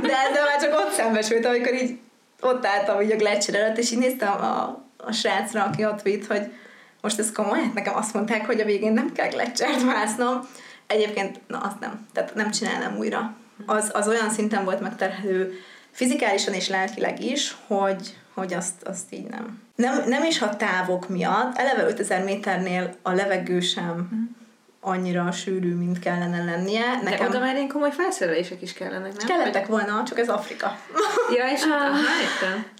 de ezzel már csak ott szembesült, amikor így ott álltam így a gletszer előtt, és így néztem a, a srácra, aki ott vitt, hogy most ez komoly, hát nekem azt mondták, hogy a végén nem kell gletszert másznom. Egyébként, na azt nem, tehát nem csinálnám újra. Az, az olyan szinten volt megterhelő fizikálisan és lelkileg is, hogy, hogy azt, azt így nem. nem. Nem is a távok miatt, eleve 5000 méternél a levegő sem annyira sűrű, mint kellene lennie. Nekem... De oda már ilyen komoly felszerelések is kellenek, nem? Kellettek volna, csak ez Afrika. ja, és hát,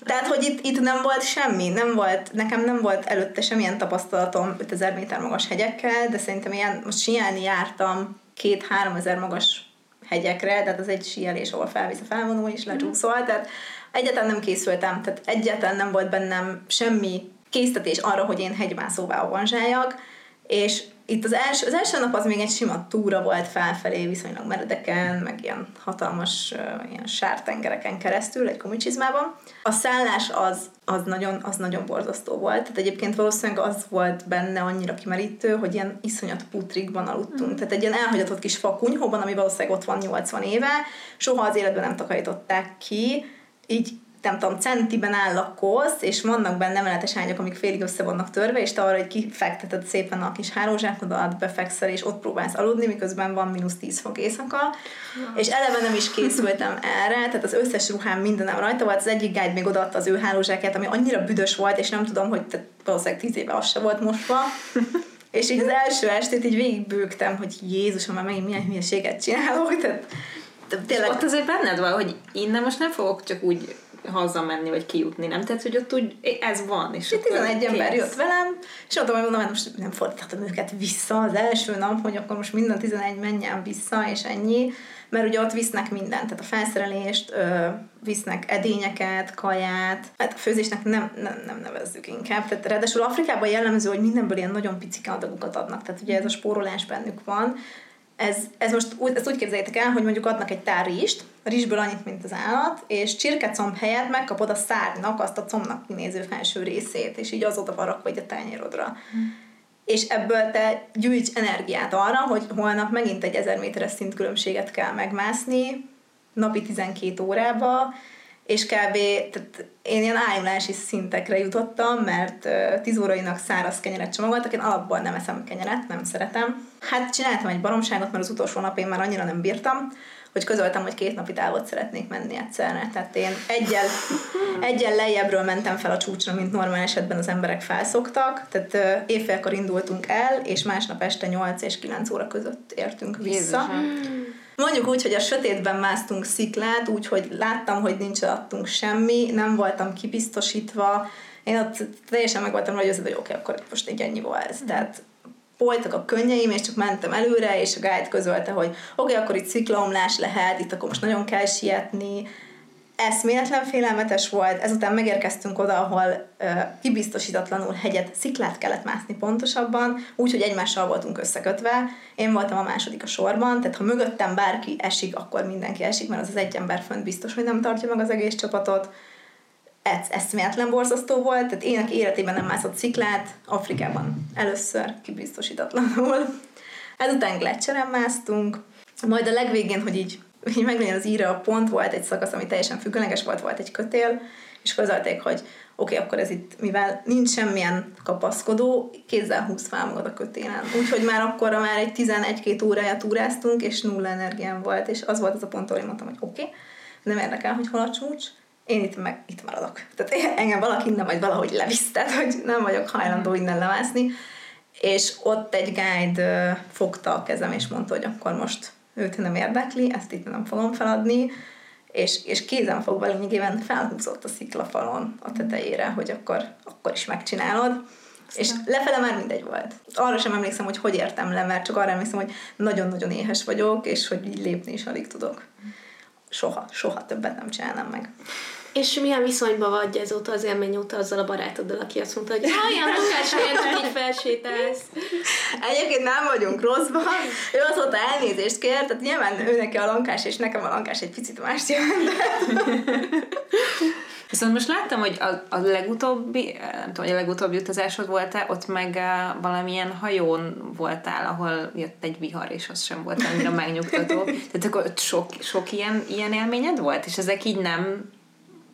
Tehát, hogy itt, itt nem volt semmi, nem volt, nekem nem volt előtte semmilyen tapasztalatom 5000 méter magas hegyekkel, de szerintem ilyen, most siálni jártam két-három ezer magas hegyekre, tehát az egy síelés, ahol felvisz a felvonó és lecsúszol, tehát egyáltalán nem készültem, tehát egyáltalán nem volt bennem semmi késztetés arra, hogy én hegymászóvá avanzsáljak, és itt az első, az első nap az még egy sima túra volt felfelé, viszonylag meredeken, meg ilyen hatalmas uh, ilyen sártengereken keresztül, egy komicsizmában. A szállás az, az, nagyon, az nagyon borzasztó volt. Tehát egyébként valószínűleg az volt benne annyira kimerítő, hogy ilyen iszonyat putrikban aludtunk. Mm. Tehát egy ilyen elhagyatott kis fakunyhóban, ami valószínűleg ott van 80 éve, soha az életben nem takarították ki, így nem tudom, centiben áll a kosz, és vannak benne emeletes ágyak, amik félig össze vannak törve, és te arra, hogy kifekteted szépen a kis hálózsákodat, befekszel, és ott próbálsz aludni, miközben van mínusz 10 fok éjszaka. Ja. És eleve nem is készültem erre, tehát az összes ruhám mindenem rajta volt, az egyik guide még odaadta az ő hálózsákját, ami annyira büdös volt, és nem tudom, hogy tehát valószínűleg 10 éve az se volt mosva. és így az első estét így végigbőgtem, hogy Jézusom, már megint milyen hülyeséget csinálok, tehát tényleg... ott azért benned van, hogy innen most nem fogok csak úgy hazamenni, vagy kijutni, nem? Tehát, hogy ott úgy ez van. És 11 ember kész. jött velem, és hogy mondom, hogy most nem fordíthatom őket vissza az első nap, hogy akkor most minden 11 menjen vissza, és ennyi, mert ugye ott visznek mindent, tehát a felszerelést, ö, visznek edényeket, kaját, hát a főzésnek nem, nem, nem nevezzük inkább. Tehát ráadásul Afrikában jellemző, hogy mindenből ilyen nagyon picike adagokat adnak, tehát ugye ez a spórolás bennük van, ez, ez most úgy, ezt úgy képzeljétek el, hogy mondjuk adnak egy tár rizst, a rizsből annyit, mint az állat, és csirkecomb helyett megkapod a szárnynak azt a combnak kinéző felső részét, és így az oda van rakva a tányérodra. Hmm. És ebből te gyűjts energiát arra, hogy holnap megint egy ezer méteres szintkülönbséget kell megmászni, napi 12 órába, és kb. Tehát én ilyen ájulási szintekre jutottam, mert uh, tíz órainak száraz kenyeret csomagoltak, én alapból nem eszem kenyeret, nem szeretem. Hát csináltam egy baromságot, mert az utolsó nap én már annyira nem bírtam, hogy közöltem, hogy két napi távot szeretnék menni egyszerre. Tehát én egyel, egyel lejjebbről mentem fel a csúcsra, mint normál esetben az emberek felszoktak. Tehát uh, évfélkor indultunk el, és másnap este 8 és 9 óra között értünk vissza. Jézusom. Mondjuk úgy, hogy a sötétben másztunk sziklát, úgyhogy láttam, hogy nincs alattunk semmi, nem voltam kibiztosítva, én ott teljesen meg voltam hogy oké, okay, akkor most így ennyi volt. Ez. Tehát voltak a könnyeim, és csak mentem előre, és a guide közölte, hogy oké, okay, akkor itt sziklaomlás lehet, itt akkor most nagyon kell sietni, eszméletlen félelmetes volt, ezután megérkeztünk oda, ahol uh, kibiztosítatlanul hegyet, sziklát kellett mászni pontosabban, úgyhogy egymással voltunk összekötve. Én voltam a második a sorban, tehát ha mögöttem bárki esik, akkor mindenki esik, mert az az egy ember fönt biztos, hogy nem tartja meg az egész csapatot. Ez eszméletlen borzasztó volt, tehát ének életében nem mászott sziklát, Afrikában először kibiztosítatlanul. Ezután gletszeren másztunk, majd a legvégén, hogy így hogy meglegyen az íra a pont, volt egy szakasz, ami teljesen függőleges volt, volt egy kötél, és közölték, hogy oké, okay, akkor ez itt, mivel nincs semmilyen kapaszkodó, kézzel húz fel magad a kötélen. Úgyhogy már akkor már egy 11-2 óráját túráztunk, és nulla energiám volt, és az volt az a pont, ahol én mondtam, hogy oké, okay, nem érdekel, hogy hol a csúcs, én itt meg itt maradok. Tehát engem valaki innen majd valahogy levisz, tehát hogy nem vagyok hajlandó innen lemászni. És ott egy guide fogta a kezem, és mondta, hogy akkor most őt nem érdekli, ezt itt nem fogom feladni, és, és kézen fogva lényegében felhúzott a sziklafalon a tetejére, hogy akkor, akkor is megcsinálod. És lefele már mindegy volt. Arra sem emlékszem, hogy hogy értem le, mert csak arra emlékszem, hogy nagyon-nagyon éhes vagyok, és hogy így lépni is alig tudok. Soha, soha többet nem csinálnám meg. És milyen viszonyban vagy ezóta az élmény óta azzal a barátoddal, aki azt mondta, hogy olyan munkás hogy így felsétálsz. Egyébként nem vagyunk rosszban. Ő azóta elnézést kért, tehát nyilván ő neki a lankás, és nekem a lankás egy picit más jelent. Viszont most láttam, hogy a, a legutóbbi, nem tudom, hogy a legutóbbi utazásod volt-e, ott meg uh, valamilyen hajón voltál, ahol jött egy vihar, és az sem volt annyira megnyugtató. Tehát akkor ott sok, sok ilyen, ilyen élményed volt, és ezek így nem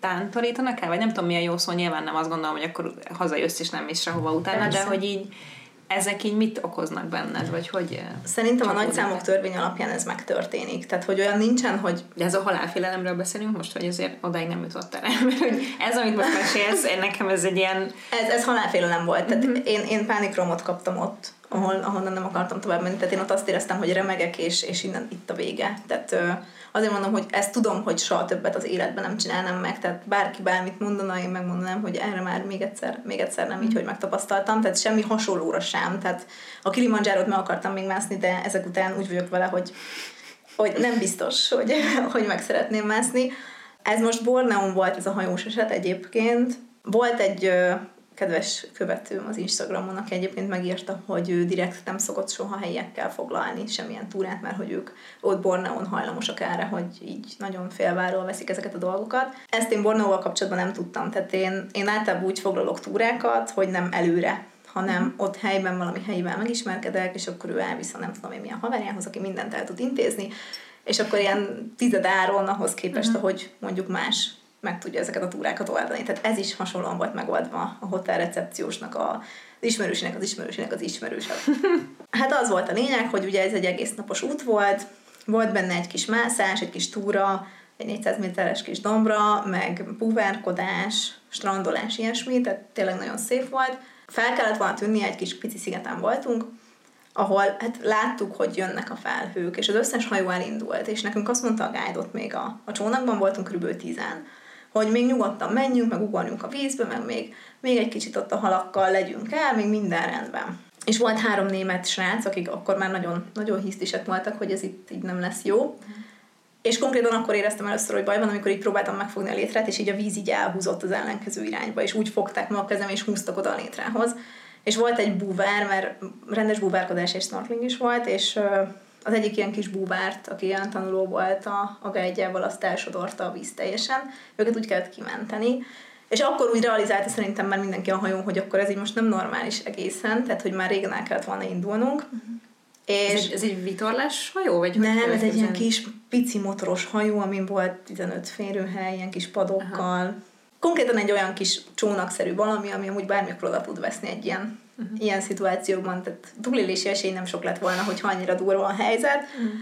tántorítanak el, vagy nem tudom mi a jó szó, nyilván nem azt gondolom, hogy akkor hazajössz és nem mész sehova utána, Persze. de hogy így ezek így mit okoznak benned, vagy hogy... Szerintem a nagyszámok törvény alapján ez megtörténik. Tehát, hogy olyan nincsen, hogy... De ez a halálfélelemről beszélünk most, hogy azért odáig nem jutottál el, mert hogy ez, amit most mesélsz, nekem ez egy ilyen... Ez, ez halálfélelem volt. Tehát mm-hmm. én, én pánikromot kaptam ott, ahol, ahonnan nem akartam tovább menni. Tehát én ott azt éreztem, hogy remegek, és, és innen itt a vége. Tehát azért mondom, hogy ezt tudom, hogy soha többet az életben nem csinálnám meg, tehát bárki bármit mondana, én megmondanám, hogy erre már még egyszer, még egyszer nem így, hogy megtapasztaltam, tehát semmi hasonlóra sem, tehát a Kilimanjárot meg akartam még mászni, de ezek után úgy vagyok vele, hogy, hogy nem biztos, hogy, hogy meg szeretném mászni. Ez most Borneon volt ez a hajós eset egyébként. Volt egy kedves követőm az Instagramon, aki egyébként megírta, hogy ő direkt nem szokott soha helyekkel foglalni semmilyen túrát, mert hogy ők ott Borneon hajlamosak erre, hogy így nagyon félváról veszik ezeket a dolgokat. Ezt én Borneóval kapcsolatban nem tudtam, tehát én, én általában úgy foglalok túrákat, hogy nem előre hanem ott helyben valami helyivel megismerkedek, és akkor ő elvisz a nem tudom én milyen haverjához, aki mindent el tud intézni, és akkor ilyen tized áron ahhoz képest, uh-huh. ahogy mondjuk más meg tudja ezeket a túrákat oldani. Tehát ez is hasonlóan volt megoldva a hotel recepciósnak, a, az ismerősének, az ismerősének, az ismerősebb. Hát az volt a lényeg, hogy ugye ez egy egész napos út volt, volt benne egy kis mászás, egy kis túra, egy 400 méteres kis dombra, meg búvárkodás, strandolás, ilyesmi, tehát tényleg nagyon szép volt. Fel kellett volna tűnni, egy kis pici szigeten voltunk, ahol hát láttuk, hogy jönnek a felhők, és az összes hajó elindult, és nekünk azt mondta a guide még a, a csónakban voltunk kb. tizen, hogy még nyugodtan menjünk, meg ugorjunk a vízbe, meg még, még egy kicsit ott a halakkal legyünk el, még minden rendben. És volt három német srác, akik akkor már nagyon, nagyon hisztisek voltak, hogy ez itt így nem lesz jó. És konkrétan akkor éreztem először, hogy baj van, amikor így próbáltam megfogni a létrát, és így a víz így elhúzott az ellenkező irányba, és úgy fogták meg a kezem, és húztak oda a létrához. És volt egy búvár, mert rendes búvárkodás és snorkeling is volt, és az egyik ilyen kis búvárt, aki ilyen tanuló volt a, a gájdjával, azt elsodorta a víz teljesen. Őket úgy kellett kimenteni. És akkor úgy realizálta szerintem már mindenki a hajón, hogy akkor ez így most nem normális egészen, tehát hogy már régen el kellett volna indulnunk. Uh-huh. És ez egy, ez egy vitorlás hajó? Vagy nem, ez egy ilyen kis pici motoros hajó, amin volt 15 férőhely, ilyen kis padokkal. Aha. Konkrétan egy olyan kis csónakszerű valami, ami amúgy bármikor oda tud veszni egy ilyen, uh-huh. ilyen szituációban. Tehát túlélési esély nem sok lett volna, hogyha annyira durva a helyzet. Uh-huh.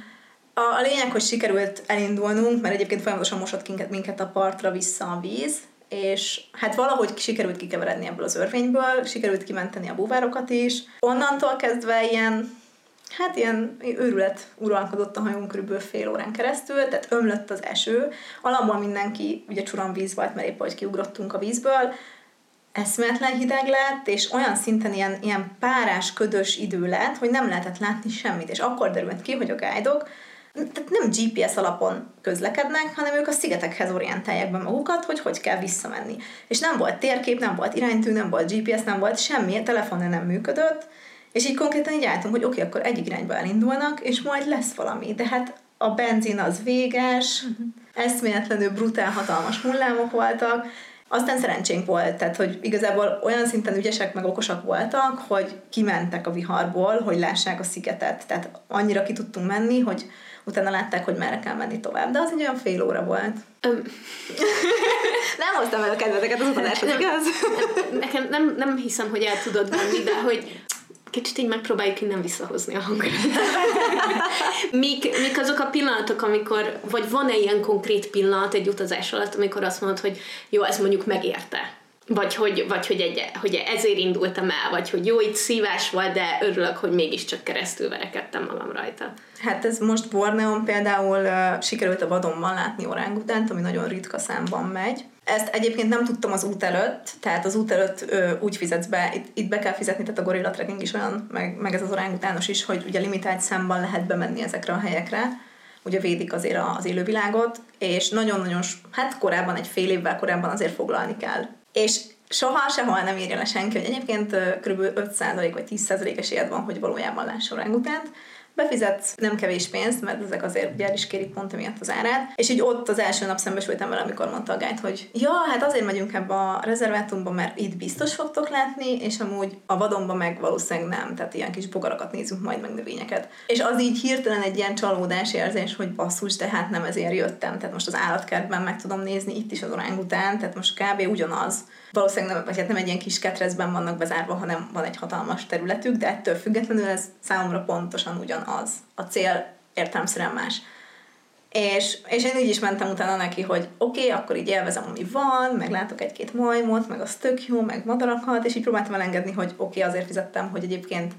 A, a lényeg, hogy sikerült elindulnunk, mert egyébként folyamatosan mosott minket, minket a partra vissza a víz, és hát valahogy sikerült kikeveredni ebből az örvényből, sikerült kimenteni a búvárokat is. Onnantól kezdve ilyen hát ilyen őrület uralkodott a hajón körülbelül fél órán keresztül, tehát ömlött az eső, alapból mindenki, ugye víz volt, mert épp hogy kiugrottunk a vízből, eszméletlen hideg lett, és olyan szinten ilyen, ilyen párás, ködös idő lett, hogy nem lehetett látni semmit, és akkor derült ki, hogy a guide tehát nem GPS alapon közlekednek, hanem ők a szigetekhez orientálják be magukat, hogy hogy kell visszamenni. És nem volt térkép, nem volt iránytű, nem volt GPS, nem volt semmi, a telefon nem működött, és így konkrétan így álltunk, hogy oké, okay, akkor egyik irányba elindulnak, és majd lesz valami. De hát a benzin az véges, uh-huh. eszméletlenül brutál hatalmas hullámok voltak, aztán szerencsénk volt, tehát hogy igazából olyan szinten ügyesek meg okosak voltak, hogy kimentek a viharból, hogy lássák a szigetet. Tehát annyira ki tudtunk menni, hogy utána látták, hogy merre kell menni tovább. De az egy olyan fél óra volt. Um. nem hoztam el a kedveteket az utazáshoz, igaz? Nekem nem, nem hiszem, hogy el tudod menni, de hogy kicsit így megpróbáljuk innen visszahozni a hangulatot. mik, mik azok a pillanatok, amikor, vagy van-e ilyen konkrét pillanat egy utazás alatt, amikor azt mondod, hogy jó, ez mondjuk megérte? Vagy hogy, vagy hogy, egy, hogy ezért indultam el, vagy hogy jó, itt szívás volt, de örülök, hogy mégiscsak keresztül verekedtem magam rajta. Hát ez most Borneon például uh, sikerült a vadonban látni orángutánt, ami nagyon ritka számban megy. Ezt egyébként nem tudtam az út előtt, tehát az út előtt ö, úgy fizetsz be, itt, itt be kell fizetni, tehát a gorilla trekking is olyan, meg, meg ez az orángutános is, hogy ugye limitált számban lehet bemenni ezekre a helyekre, ugye védik azért az élővilágot, és nagyon-nagyon, hát korábban, egy fél évvel korábban azért foglalni kell. És soha sehol nem írja le senki, hogy egyébként kb. 5% vagy 10% esélyed van, hogy valójában láss orángutánt, befizetsz nem kevés pénzt, mert ezek azért ugye el is kérik pont emiatt az árát, és így ott az első nap szembesültem vele, amikor mondta a guide, hogy ja, hát azért megyünk ebbe a rezervátumba, mert itt biztos fogtok látni, és amúgy a vadonba meg valószínűleg nem, tehát ilyen kis bogarakat nézünk majd meg növényeket. És az így hirtelen egy ilyen csalódás érzés, hogy basszus, de hát nem ezért jöttem, tehát most az állatkertben meg tudom nézni itt is az orángután, tehát most kb. ugyanaz. Valószínűleg nem, vagy hát nem egy ilyen kis ketrezben vannak bezárva, hanem van egy hatalmas területük, de ettől függetlenül ez számomra pontosan ugyan az. A cél értelmszerűen más. És, és én így is mentem utána neki, hogy oké, okay, akkor így élvezem, ami van, meg látok egy-két majmot, meg az tök jó, meg madarakat, és így próbáltam elengedni, hogy oké, okay, azért fizettem, hogy egyébként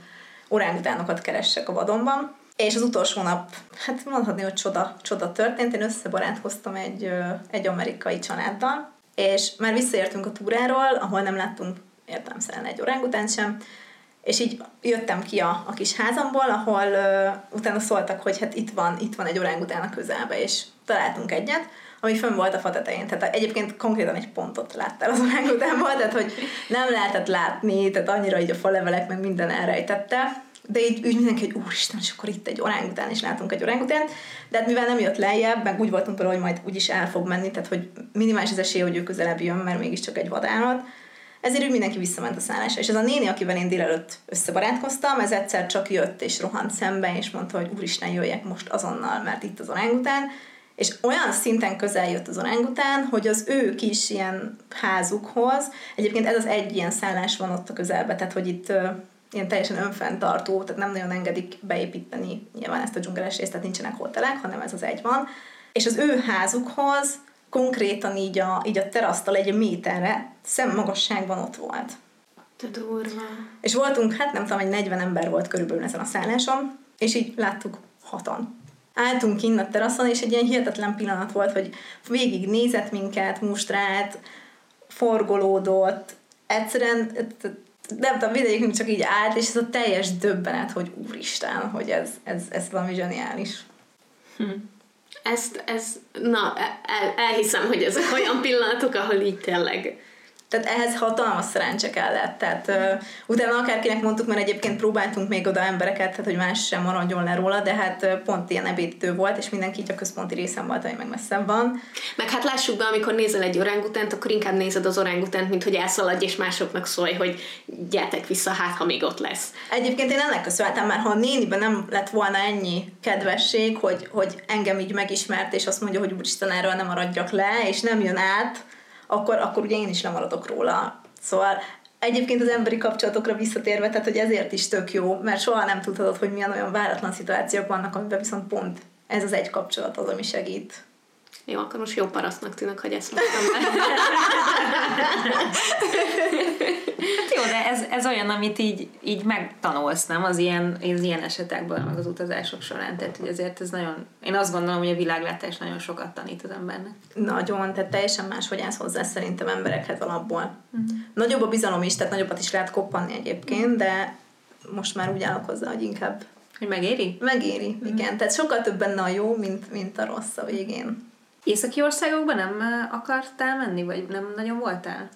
orángutánokat keressek a vadonban. És az utolsó nap, hát mondhatni, hogy csoda, csoda történt, én összebarátkoztam egy, egy amerikai családdal, és már visszaértünk a túráról, ahol nem láttunk értelemszerűen egy orángutánt sem, és így jöttem ki a, a kis házamból, ahol uh, utána szóltak, hogy hát itt van, itt van egy orángután a közelbe, és találtunk egyet, ami fönn volt a fa tetején. Tehát egyébként konkrétan egy pontot láttál az orángutánból, tehát hogy nem lehetett látni, tehát annyira így a falevelek meg minden elrejtette, de így úgy mindenki, hogy úristen, és akkor itt egy orángután, és látunk egy orángután, de hát mivel nem jött lejjebb, meg úgy voltunk vele, hogy majd úgyis el fog menni, tehát hogy minimális az esély, hogy ő közelebb jön, mert mégiscsak egy vadállat, ezért úgy mindenki visszament a szállásra. És ez a néni, akivel én délelőtt összebarátkoztam, ez egyszer csak jött és rohant szembe, és mondta, hogy úristen, jöjjek most azonnal, mert itt az orángután, és olyan szinten közel jött az orangután, hogy az ő kis ilyen házukhoz, egyébként ez az egy ilyen szállás van ott a közelben, tehát hogy itt ilyen teljesen önfenntartó, tehát nem nagyon engedik beépíteni nyilván ezt a dzsungeles részt, tehát nincsenek hotelek, hanem ez az egy van. És az ő házukhoz konkrétan így a, így a terasztal egy méterre szemmagasságban ott volt. Te durva. És voltunk, hát nem tudom, egy 40 ember volt körülbelül ezen a szálláson, és így láttuk hatan. Álltunk kint a teraszon, és egy ilyen hihetetlen pillanat volt, hogy végig nézett minket, mustrált, forgolódott, egyszerűen nem tudom, mindegyikünk csak így állt, és ez a teljes döbbenet, hogy úristen, hogy ez, ez, ez valami zseniális. Hm. Ezt, ez, na, el, elhiszem, hogy ezek olyan pillanatok, ahol így tényleg tehát ehhez hatalmas szerencse kellett. Tehát uh, utána akárkinek mondtuk, mert egyébként próbáltunk még oda embereket, tehát hogy más sem maradjon le róla, de hát uh, pont ilyen ebédítő volt, és mindenki így a központi részen volt, ami meg messzebb van. Meg hát lássuk be, amikor nézel egy orángutánt, akkor inkább nézed az orángutánt, mint hogy elszaladj, és másoknak szólj, hogy gyertek vissza, hát ha még ott lesz. Egyébként én ennek köszönhetem, mert ha a néniben nem lett volna ennyi kedvesség, hogy, hogy engem így megismert, és azt mondja, hogy úristen, erről nem maradjak le, és nem jön át, akkor, akkor ugye én is lemaradok róla. Szóval egyébként az emberi kapcsolatokra visszatérve, tehát hogy ezért is tök jó, mert soha nem tudhatod, hogy milyen olyan váratlan szituációk vannak, amiben viszont pont ez az egy kapcsolat az, ami segít. Jó, akkor most jó parasztnak tűnök, hogy ezt mondtam hát jó, de ez, ez olyan, amit így, így megtanulsz, nem? Az ilyen, az ilyen esetekből, meg az utazások során. Tehát, hogy azért ez nagyon, én azt gondolom, hogy a világlátás nagyon sokat tanít az embernek. Nagyon, tehát teljesen más, hogy állsz hozzá szerintem emberekhez alapból. Uh-huh. Nagyobb a bizalom is, tehát nagyobbat is lehet koppanni egyébként, de most már úgy állok hozzá, hogy inkább hogy megéri? Megéri, uh-huh. igen. Tehát sokkal több benne a jó, mint, mint a rossz a végén. Északi országokban nem akartál menni, vagy nem nagyon voltál?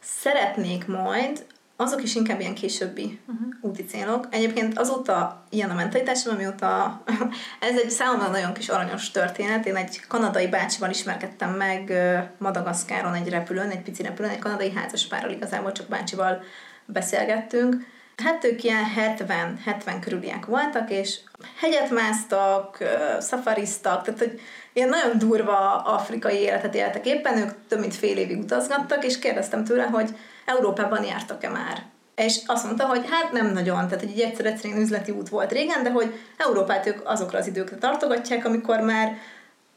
Szeretnék majd, azok is inkább ilyen későbbi uh-huh. úti célok. Egyébként azóta ilyen a mentalitásom, amióta ez egy számomra nagyon kis aranyos történet. Én egy kanadai bácsival ismerkedtem meg Madagaszkáron egy repülőn, egy pici repülőn, egy kanadai házaspárral igazából csak bácsival beszélgettünk. Hát ők ilyen 70-70 körüliek voltak, és hegyet másztak, szafariztak, tehát hogy ilyen nagyon durva afrikai életet éltek éppen, ők több mint fél évig utazgattak, és kérdeztem tőle, hogy Európában jártak-e már. És azt mondta, hogy hát nem nagyon, tehát egy egyszer egyszerűen üzleti út volt régen, de hogy Európát ők azokra az időkre tartogatják, amikor már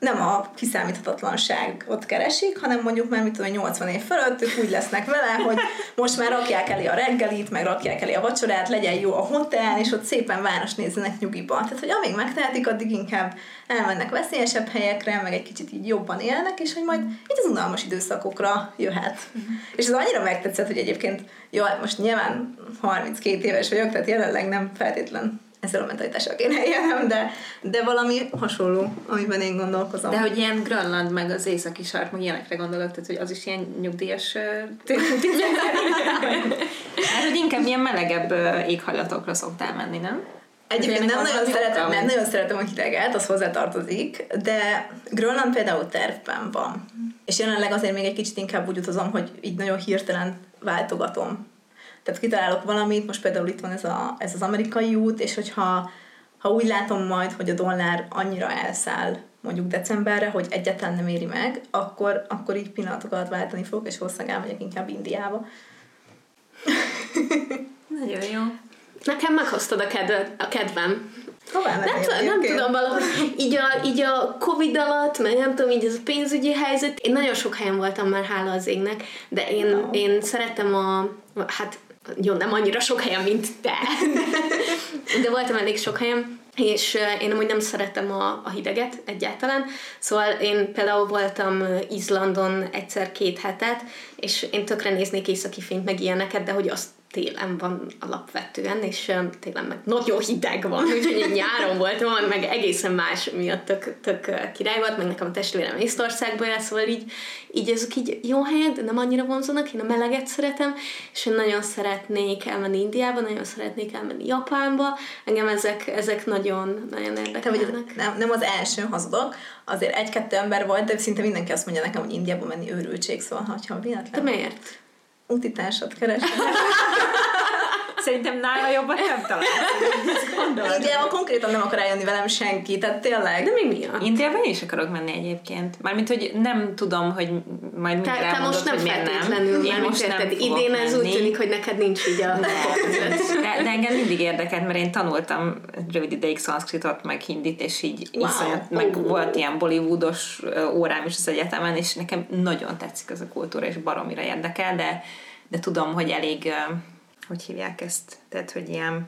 nem a kiszámíthatatlanságot keresik, hanem mondjuk már mit tudom, 80 év fölött ők úgy lesznek vele, hogy most már rakják elé a reggelit, meg rakják elé a vacsorát, legyen jó a hotel, és ott szépen város nézzenek nyugiba. Tehát, hogy amíg megtehetik, addig inkább elmennek veszélyesebb helyekre, meg egy kicsit így jobban élnek, és hogy majd itt az unalmas időszakokra jöhet. Uh-huh. És ez annyira megtetszett, hogy egyébként, jó, most nyilván 32 éves vagyok, tehát jelenleg nem feltétlen ezzel a mentalitással kéne élnem, de, de valami hasonló, amiben én gondolkozom. De hogy ilyen Grönland, meg az északi sark, meg ilyenekre gondolok, tehát hogy az is ilyen nyugdíjas Hát, hogy inkább ilyen melegebb éghajlatokra szoktál menni, nem? Egyébként nem nagyon, szeretem, nem nagyon szeretem a hideget, az hozzátartozik, de Grönland például tervben van. És jelenleg azért még egy kicsit inkább úgy utazom, hogy így nagyon hirtelen váltogatom tehát kitalálok valamit, most például itt van ez, a, ez az amerikai út, és hogyha ha úgy látom majd, hogy a dollár annyira elszáll mondjuk decemberre, hogy egyetlen nem éri meg, akkor, akkor így pillanatokat váltani fogok, és valószínűleg elmegyek inkább Indiába. Nagyon jó. Nekem meghoztad a, kedve, a kedvem. Hová nem, tudom, nem tudom, valahogy így a, így a Covid alatt, meg nem tudom, így ez a pénzügyi helyzet. Én nagyon sok helyen voltam már, hála az égnek, de én, no. én szeretem a, hát jó, nem annyira sok helyen, mint te, de voltam elég sok helyen, és én amúgy nem szeretem a, a hideget egyáltalán, szóval én például voltam Izlandon egyszer két hetet, és én tökre néznék északi fényt, meg ilyeneket, de hogy azt télen van alapvetően, és télen meg nagyon hideg van, úgyhogy nyáron voltam, meg egészen más miatt tök, tök király volt, meg nekem a testvérem Észtországból jár, szóval így, így ezek így jó helyek, de nem annyira vonzanak, én a meleget szeretem, és én nagyon szeretnék elmenni Indiába, nagyon szeretnék elmenni Japánba, engem ezek, ezek nagyon, nagyon érdekelnek. Nem, nem az első hazudok, azért egy-kettő ember volt, de szinte mindenki azt mondja nekem, hogy Indiába menni őrültség, szóval ha véletlen. De miért? Útitársat keresni. Szerintem nála jobban nem találsz. Indiában konkrétan nem akar eljönni velem senki, tehát tényleg. De mi miatt? Indiában én is akarok menni egyébként. Mármint, hogy nem tudom, hogy majd mit Te, te most nem feltétlenül, nem. Én most nem idén ez úgy tűnik, hogy neked nincs így a De, de engem mindig érdekelt, mert én tanultam rövid ideig szanszkritot, meg hindit, és így Wow. iszonyat, meg Ó. volt ilyen bollywoodos órám is az egyetemen, és nekem nagyon tetszik ez a kultúra, és baromira érdekel, de, de tudom, hogy elég, hogy hívják ezt, tehát, hogy ilyen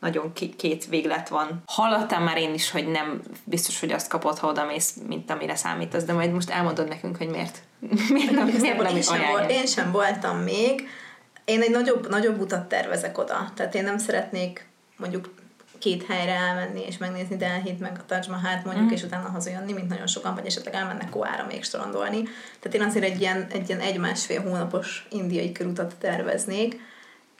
nagyon két véglet van. Hallottam már én is, hogy nem biztos, hogy azt kapod, ha oda mész, mint amire számítasz, de majd most elmondod nekünk, hogy miért. miért nem, miért nem én, sem volt, én sem voltam még. Én egy nagyobb, nagyobb utat tervezek oda. Tehát én nem szeretnék mondjuk két helyre elmenni és megnézni Delhit, meg a Taj Mahalt mondjuk, Mhm. és utána hazajönni, mint nagyon sokan, vagy esetleg elmennek Koára még strandolni. Tehát én azért egy ilyen, egy ilyen egy-másfél hónapos indiai körutat terveznék,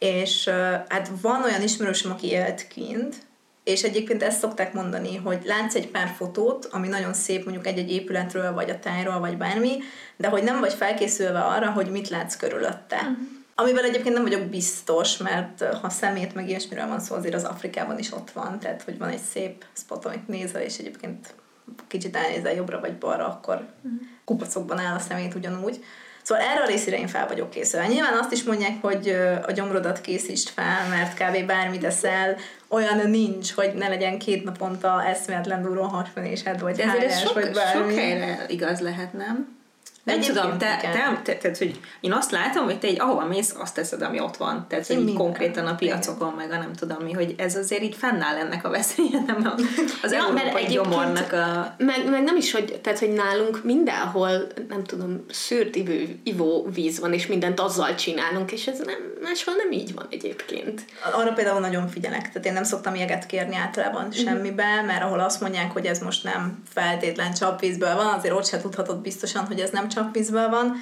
és hát van olyan ismerősöm, aki élt kint, és egyébként ezt szokták mondani, hogy látsz egy pár fotót, ami nagyon szép mondjuk egy-egy épületről, vagy a tájról, vagy bármi, de hogy nem vagy felkészülve arra, hogy mit látsz körülötte. Uh-huh. Amivel egyébként nem vagyok biztos, mert ha szemét meg ilyesmiről van szó, azért az Afrikában is ott van, tehát hogy van egy szép spot, amit nézel, és egyébként kicsit elnézel jobbra vagy balra, akkor uh-huh. kupacokban áll a szemét ugyanúgy. Szóval erre a részére én fel vagyok készülve. Nyilván azt is mondják, hogy a gyomrodat készítsd fel, mert kb. bármit eszel, olyan nincs, hogy ne legyen két naponta eszméletlen duró hasmenésed, vagy hányás, vagy bármi. sok helyre igaz lehet, nem? Nem Egyébként tudom, te, te, te, te, hogy én azt látom, hogy te egy ahova mész, azt teszed, ami ott van. Tehát, hogy Én így minden. konkrétan a piacokon, meg a nem tudom mi, hogy ez azért így fennáll ennek a veszélye, nem a- az Ja, mert európai gyomornak a... Meg, meg nem is, hogy, tehát, hogy nálunk mindenhol, nem tudom, szűrt ivő, ivóvíz van, és mindent azzal csinálunk, és ez nem, máshol nem így van egyébként. Arra például nagyon figyelek, tehát én nem szoktam jeget kérni általában semmibe, mert ahol azt mondják, hogy ez most nem feltétlen csapvízből van, azért ott se tudhatod biztosan, hogy ez nem csapvízből van.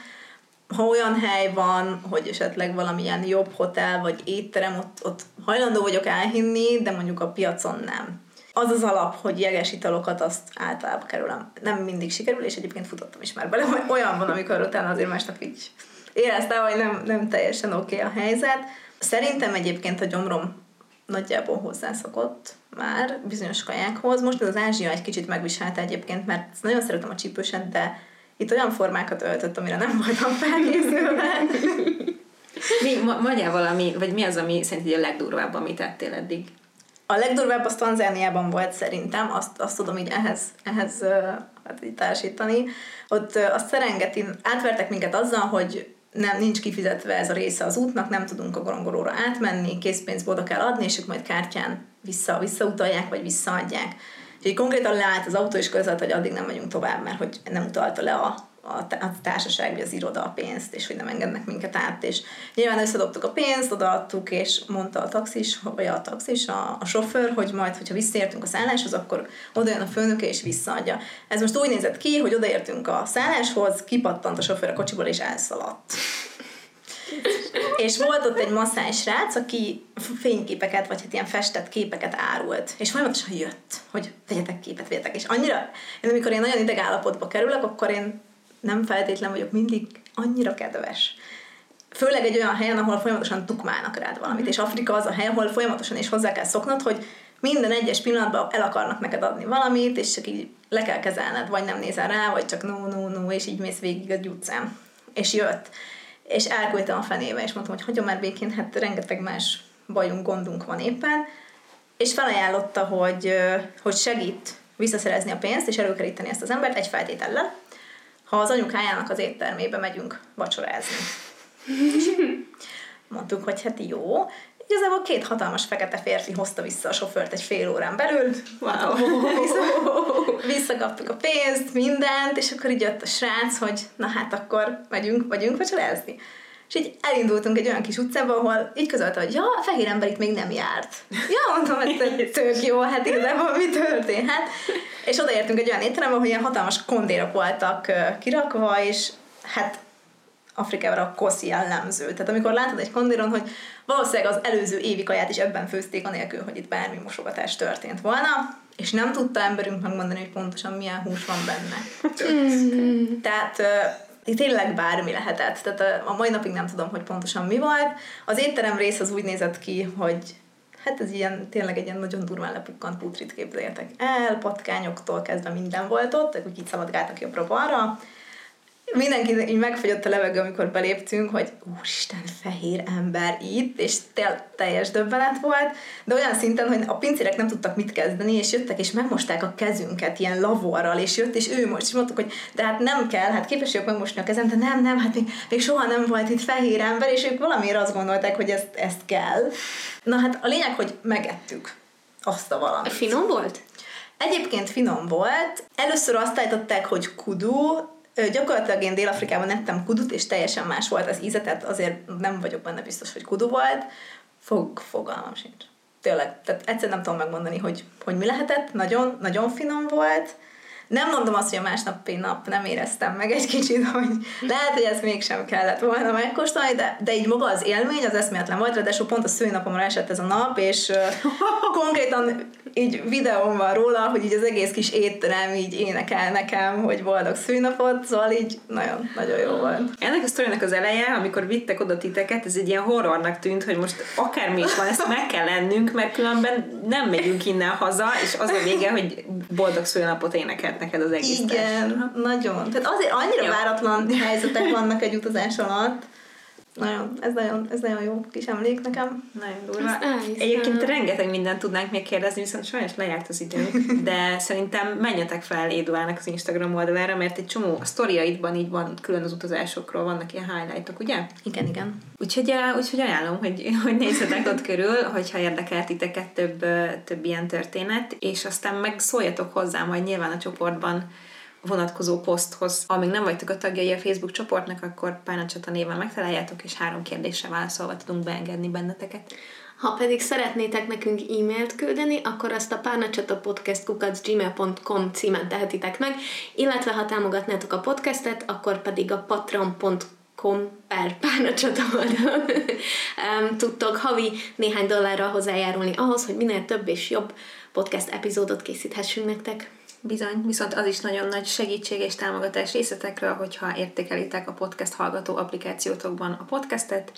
Ha olyan hely van, hogy esetleg valamilyen jobb hotel vagy étterem, ott, ott hajlandó vagyok elhinni, de mondjuk a piacon nem. Az az alap, hogy jeges italokat azt általában kerülöm. Nem mindig sikerül, és egyébként futottam is már bele, hogy olyan van, amikor utána azért másnap így éreztem, hogy nem, nem teljesen oké okay a helyzet. Szerintem egyébként a gyomrom nagyjából hozzászokott már bizonyos kajákhoz. Most az Ázsia egy kicsit megviselte egyébként, mert nagyon szeretem a csípőset, de itt olyan formákat öltött, amire nem voltam felkészülve. Mi, ma, mondjál valami, vagy mi az, ami szerinted a legdurvább, amit tettél eddig? A legdurvább az Tanzániában volt szerintem, azt, azt tudom így ehhez, ehhez hát így társítani. Ott a Szerengetin átvertek minket azzal, hogy nem, nincs kifizetve ez a része az útnak, nem tudunk a gorongolóra átmenni, készpénzt oda kell adni, és ők majd kártyán vissza, visszautalják, vagy visszaadják. Így konkrétan leállt az autó, és között, hogy addig nem megyünk tovább, mert hogy nem utalta le a, a, a társaság, vagy az iroda a pénzt, és hogy nem engednek minket át, és nyilván összedobtuk a pénzt, odaadtuk, és mondta a taxis, vagy a taxis, a, a sofőr, hogy majd, hogyha visszaértünk a szálláshoz, akkor oda jön a főnöke, és visszaadja. Ez most úgy nézett ki, hogy odaértünk a szálláshoz, kipattant a sofőr a kocsiból, és elszaladt. És volt ott egy masszás srác, aki fényképeket, vagy hát ilyen festett képeket árult. És folyamatosan jött, hogy vegyetek képet, vegyetek. És annyira, én amikor én nagyon ideg állapotba kerülök, akkor én nem feltétlen vagyok mindig annyira kedves. Főleg egy olyan helyen, ahol folyamatosan tukmálnak rád valamit. És Afrika az a hely, ahol folyamatosan is hozzá kell szoknod, hogy minden egyes pillanatban el akarnak neked adni valamit, és csak így le kell kezelned, vagy nem nézel rá, vagy csak no, no, no, és így mész végig a utcán. És jött. És elküldtem a fenébe, és mondtam, hogy hagyom már békén, hát rengeteg más bajunk, gondunk van éppen. És felajánlotta, hogy, hogy segít visszaszerezni a pénzt, és előkeríteni ezt az embert egy feltétellel, ha az anyukájának az éttermébe megyünk vacsorázni. Mondtuk, hogy hát jó. Igazából két hatalmas fekete férfi hozta vissza a sofőrt egy fél órán belül. Wow. Vissza- Visszakaptuk a pénzt, mindent, és akkor így jött a srác, hogy na hát akkor megyünk, vagyunk vacsorázni. És így elindultunk egy olyan kis utcába, ahol így közölte, hogy ja, a fehér ember itt még nem járt. Ja, mondtam, hogy tök jó, hát igazából mi történhet. És odaértünk egy olyan étterembe, ahol ilyen hatalmas kondérok voltak kirakva, és hát Afrikában a koszi jellemző. Tehát amikor látod egy kondéron, hogy valószínűleg az előző évi kaját is ebben főzték, anélkül, hogy itt bármi mosogatás történt volna, és nem tudta emberünk megmondani, hogy pontosan milyen hús van benne. Tehát ö, tényleg bármi lehetett. Tehát a, mai napig nem tudom, hogy pontosan mi volt. Az étterem rész az úgy nézett ki, hogy hát ez ilyen, tényleg egy ilyen nagyon durván lepukkant putrit képzeljetek el, patkányoktól kezdve minden volt ott, úgy így szaladgáltak jobbra-balra, mindenki így megfagyott a levegő, amikor beléptünk, hogy úristen, fehér ember itt, és tel- teljes döbbenet volt, de olyan szinten, hogy a pincérek nem tudtak mit kezdeni, és jöttek, és megmosták a kezünket ilyen lavorral, és jött, és ő most, és mondtuk, hogy de hát nem kell, hát képes vagyok megmosni a kezem, de nem, nem, hát még, még soha nem volt itt fehér ember, és ők valamiért azt gondolták, hogy ezt, ezt kell. Na hát a lényeg, hogy megettük azt a valamit. Finom volt? Egyébként finom volt. Először azt állították, hogy kudu, Gyakorlatilag én Dél-Afrikában ettem kudut, és teljesen más volt az íze, tehát azért nem vagyok benne biztos, hogy kudu volt. Fog, fogalmam sincs. Tényleg, tehát egyszer nem tudom megmondani, hogy, hogy mi lehetett. Nagyon, nagyon finom volt. Nem mondom azt, hogy a másnapi nap nem éreztem meg egy kicsit, hogy lehet, hogy ezt mégsem kellett volna megkóstolni, de, de így maga az élmény az eszméletlen volt, de pont a szőnapomra esett ez a nap, és konkrétan így videóm van róla, hogy így az egész kis étterem így énekel nekem, hogy boldog szűnapot, szóval így nagyon, nagyon jó volt. Ennek a sztorinak az eleje, amikor vittek oda titeket, ez egy ilyen horrornak tűnt, hogy most akármi is van, ezt meg kell lennünk, mert különben nem megyünk innen haza, és az a vége, hogy boldog szülnapot neked az egész Igen, társadalom. nagyon. Tehát azért annyira váratlan helyzetek vannak egy utazás alatt, nagyon, ez nagyon, ez nagyon jó kis emlék nekem. Nagyon durva. Egyébként rengeteg mindent tudnánk még kérdezni, viszont sajnos lejárt az időnk, de szerintem menjetek fel Éduának az Instagram oldalára, mert egy csomó a sztoriaidban így van, külön az utazásokról vannak ilyen highlightok, ugye? Igen, igen. Úgyhogy, úgyhogy ajánlom, hogy, hogy nézzetek ott körül, hogyha érdekel titeket több, több ilyen történet, és aztán meg szóljatok hozzá majd nyilván a csoportban, vonatkozó poszthoz. Amíg nem vagytok a tagjai a Facebook csoportnak, akkor Párnacsata néven megtaláljátok, és három kérdésre válaszolva tudunk beengedni benneteket. Ha pedig szeretnétek nekünk e-mailt küldeni, akkor azt a párnacsatapodcast.gmail.com címen tehetitek meg, illetve ha támogatnátok a podcastet, akkor pedig a patreon.com per párnacsata oldalon tudtok havi néhány dollárral hozzájárulni ahhoz, hogy minél több és jobb podcast epizódot készíthessünk nektek. Bizony, viszont az is nagyon nagy segítség és támogatás részletekről, hogyha értékelitek a podcast hallgató applikációtokban a podcastet,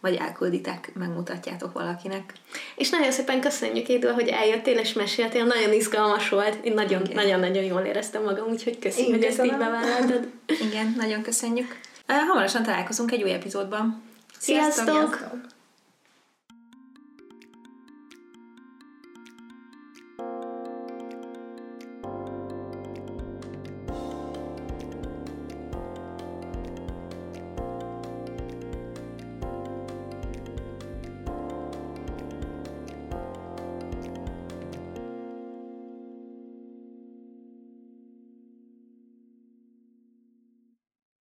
vagy elkülditek, megmutatjátok valakinek. És nagyon szépen köszönjük, Édül, hogy eljöttél és meséltél. Nagyon izgalmas volt. Én nagyon-nagyon jól éreztem magam, úgyhogy köszönjük, hogy ezt így bevállaltad. Igen, nagyon köszönjük. Hamarosan találkozunk egy új epizódban. Sziasztok! Sziasztok!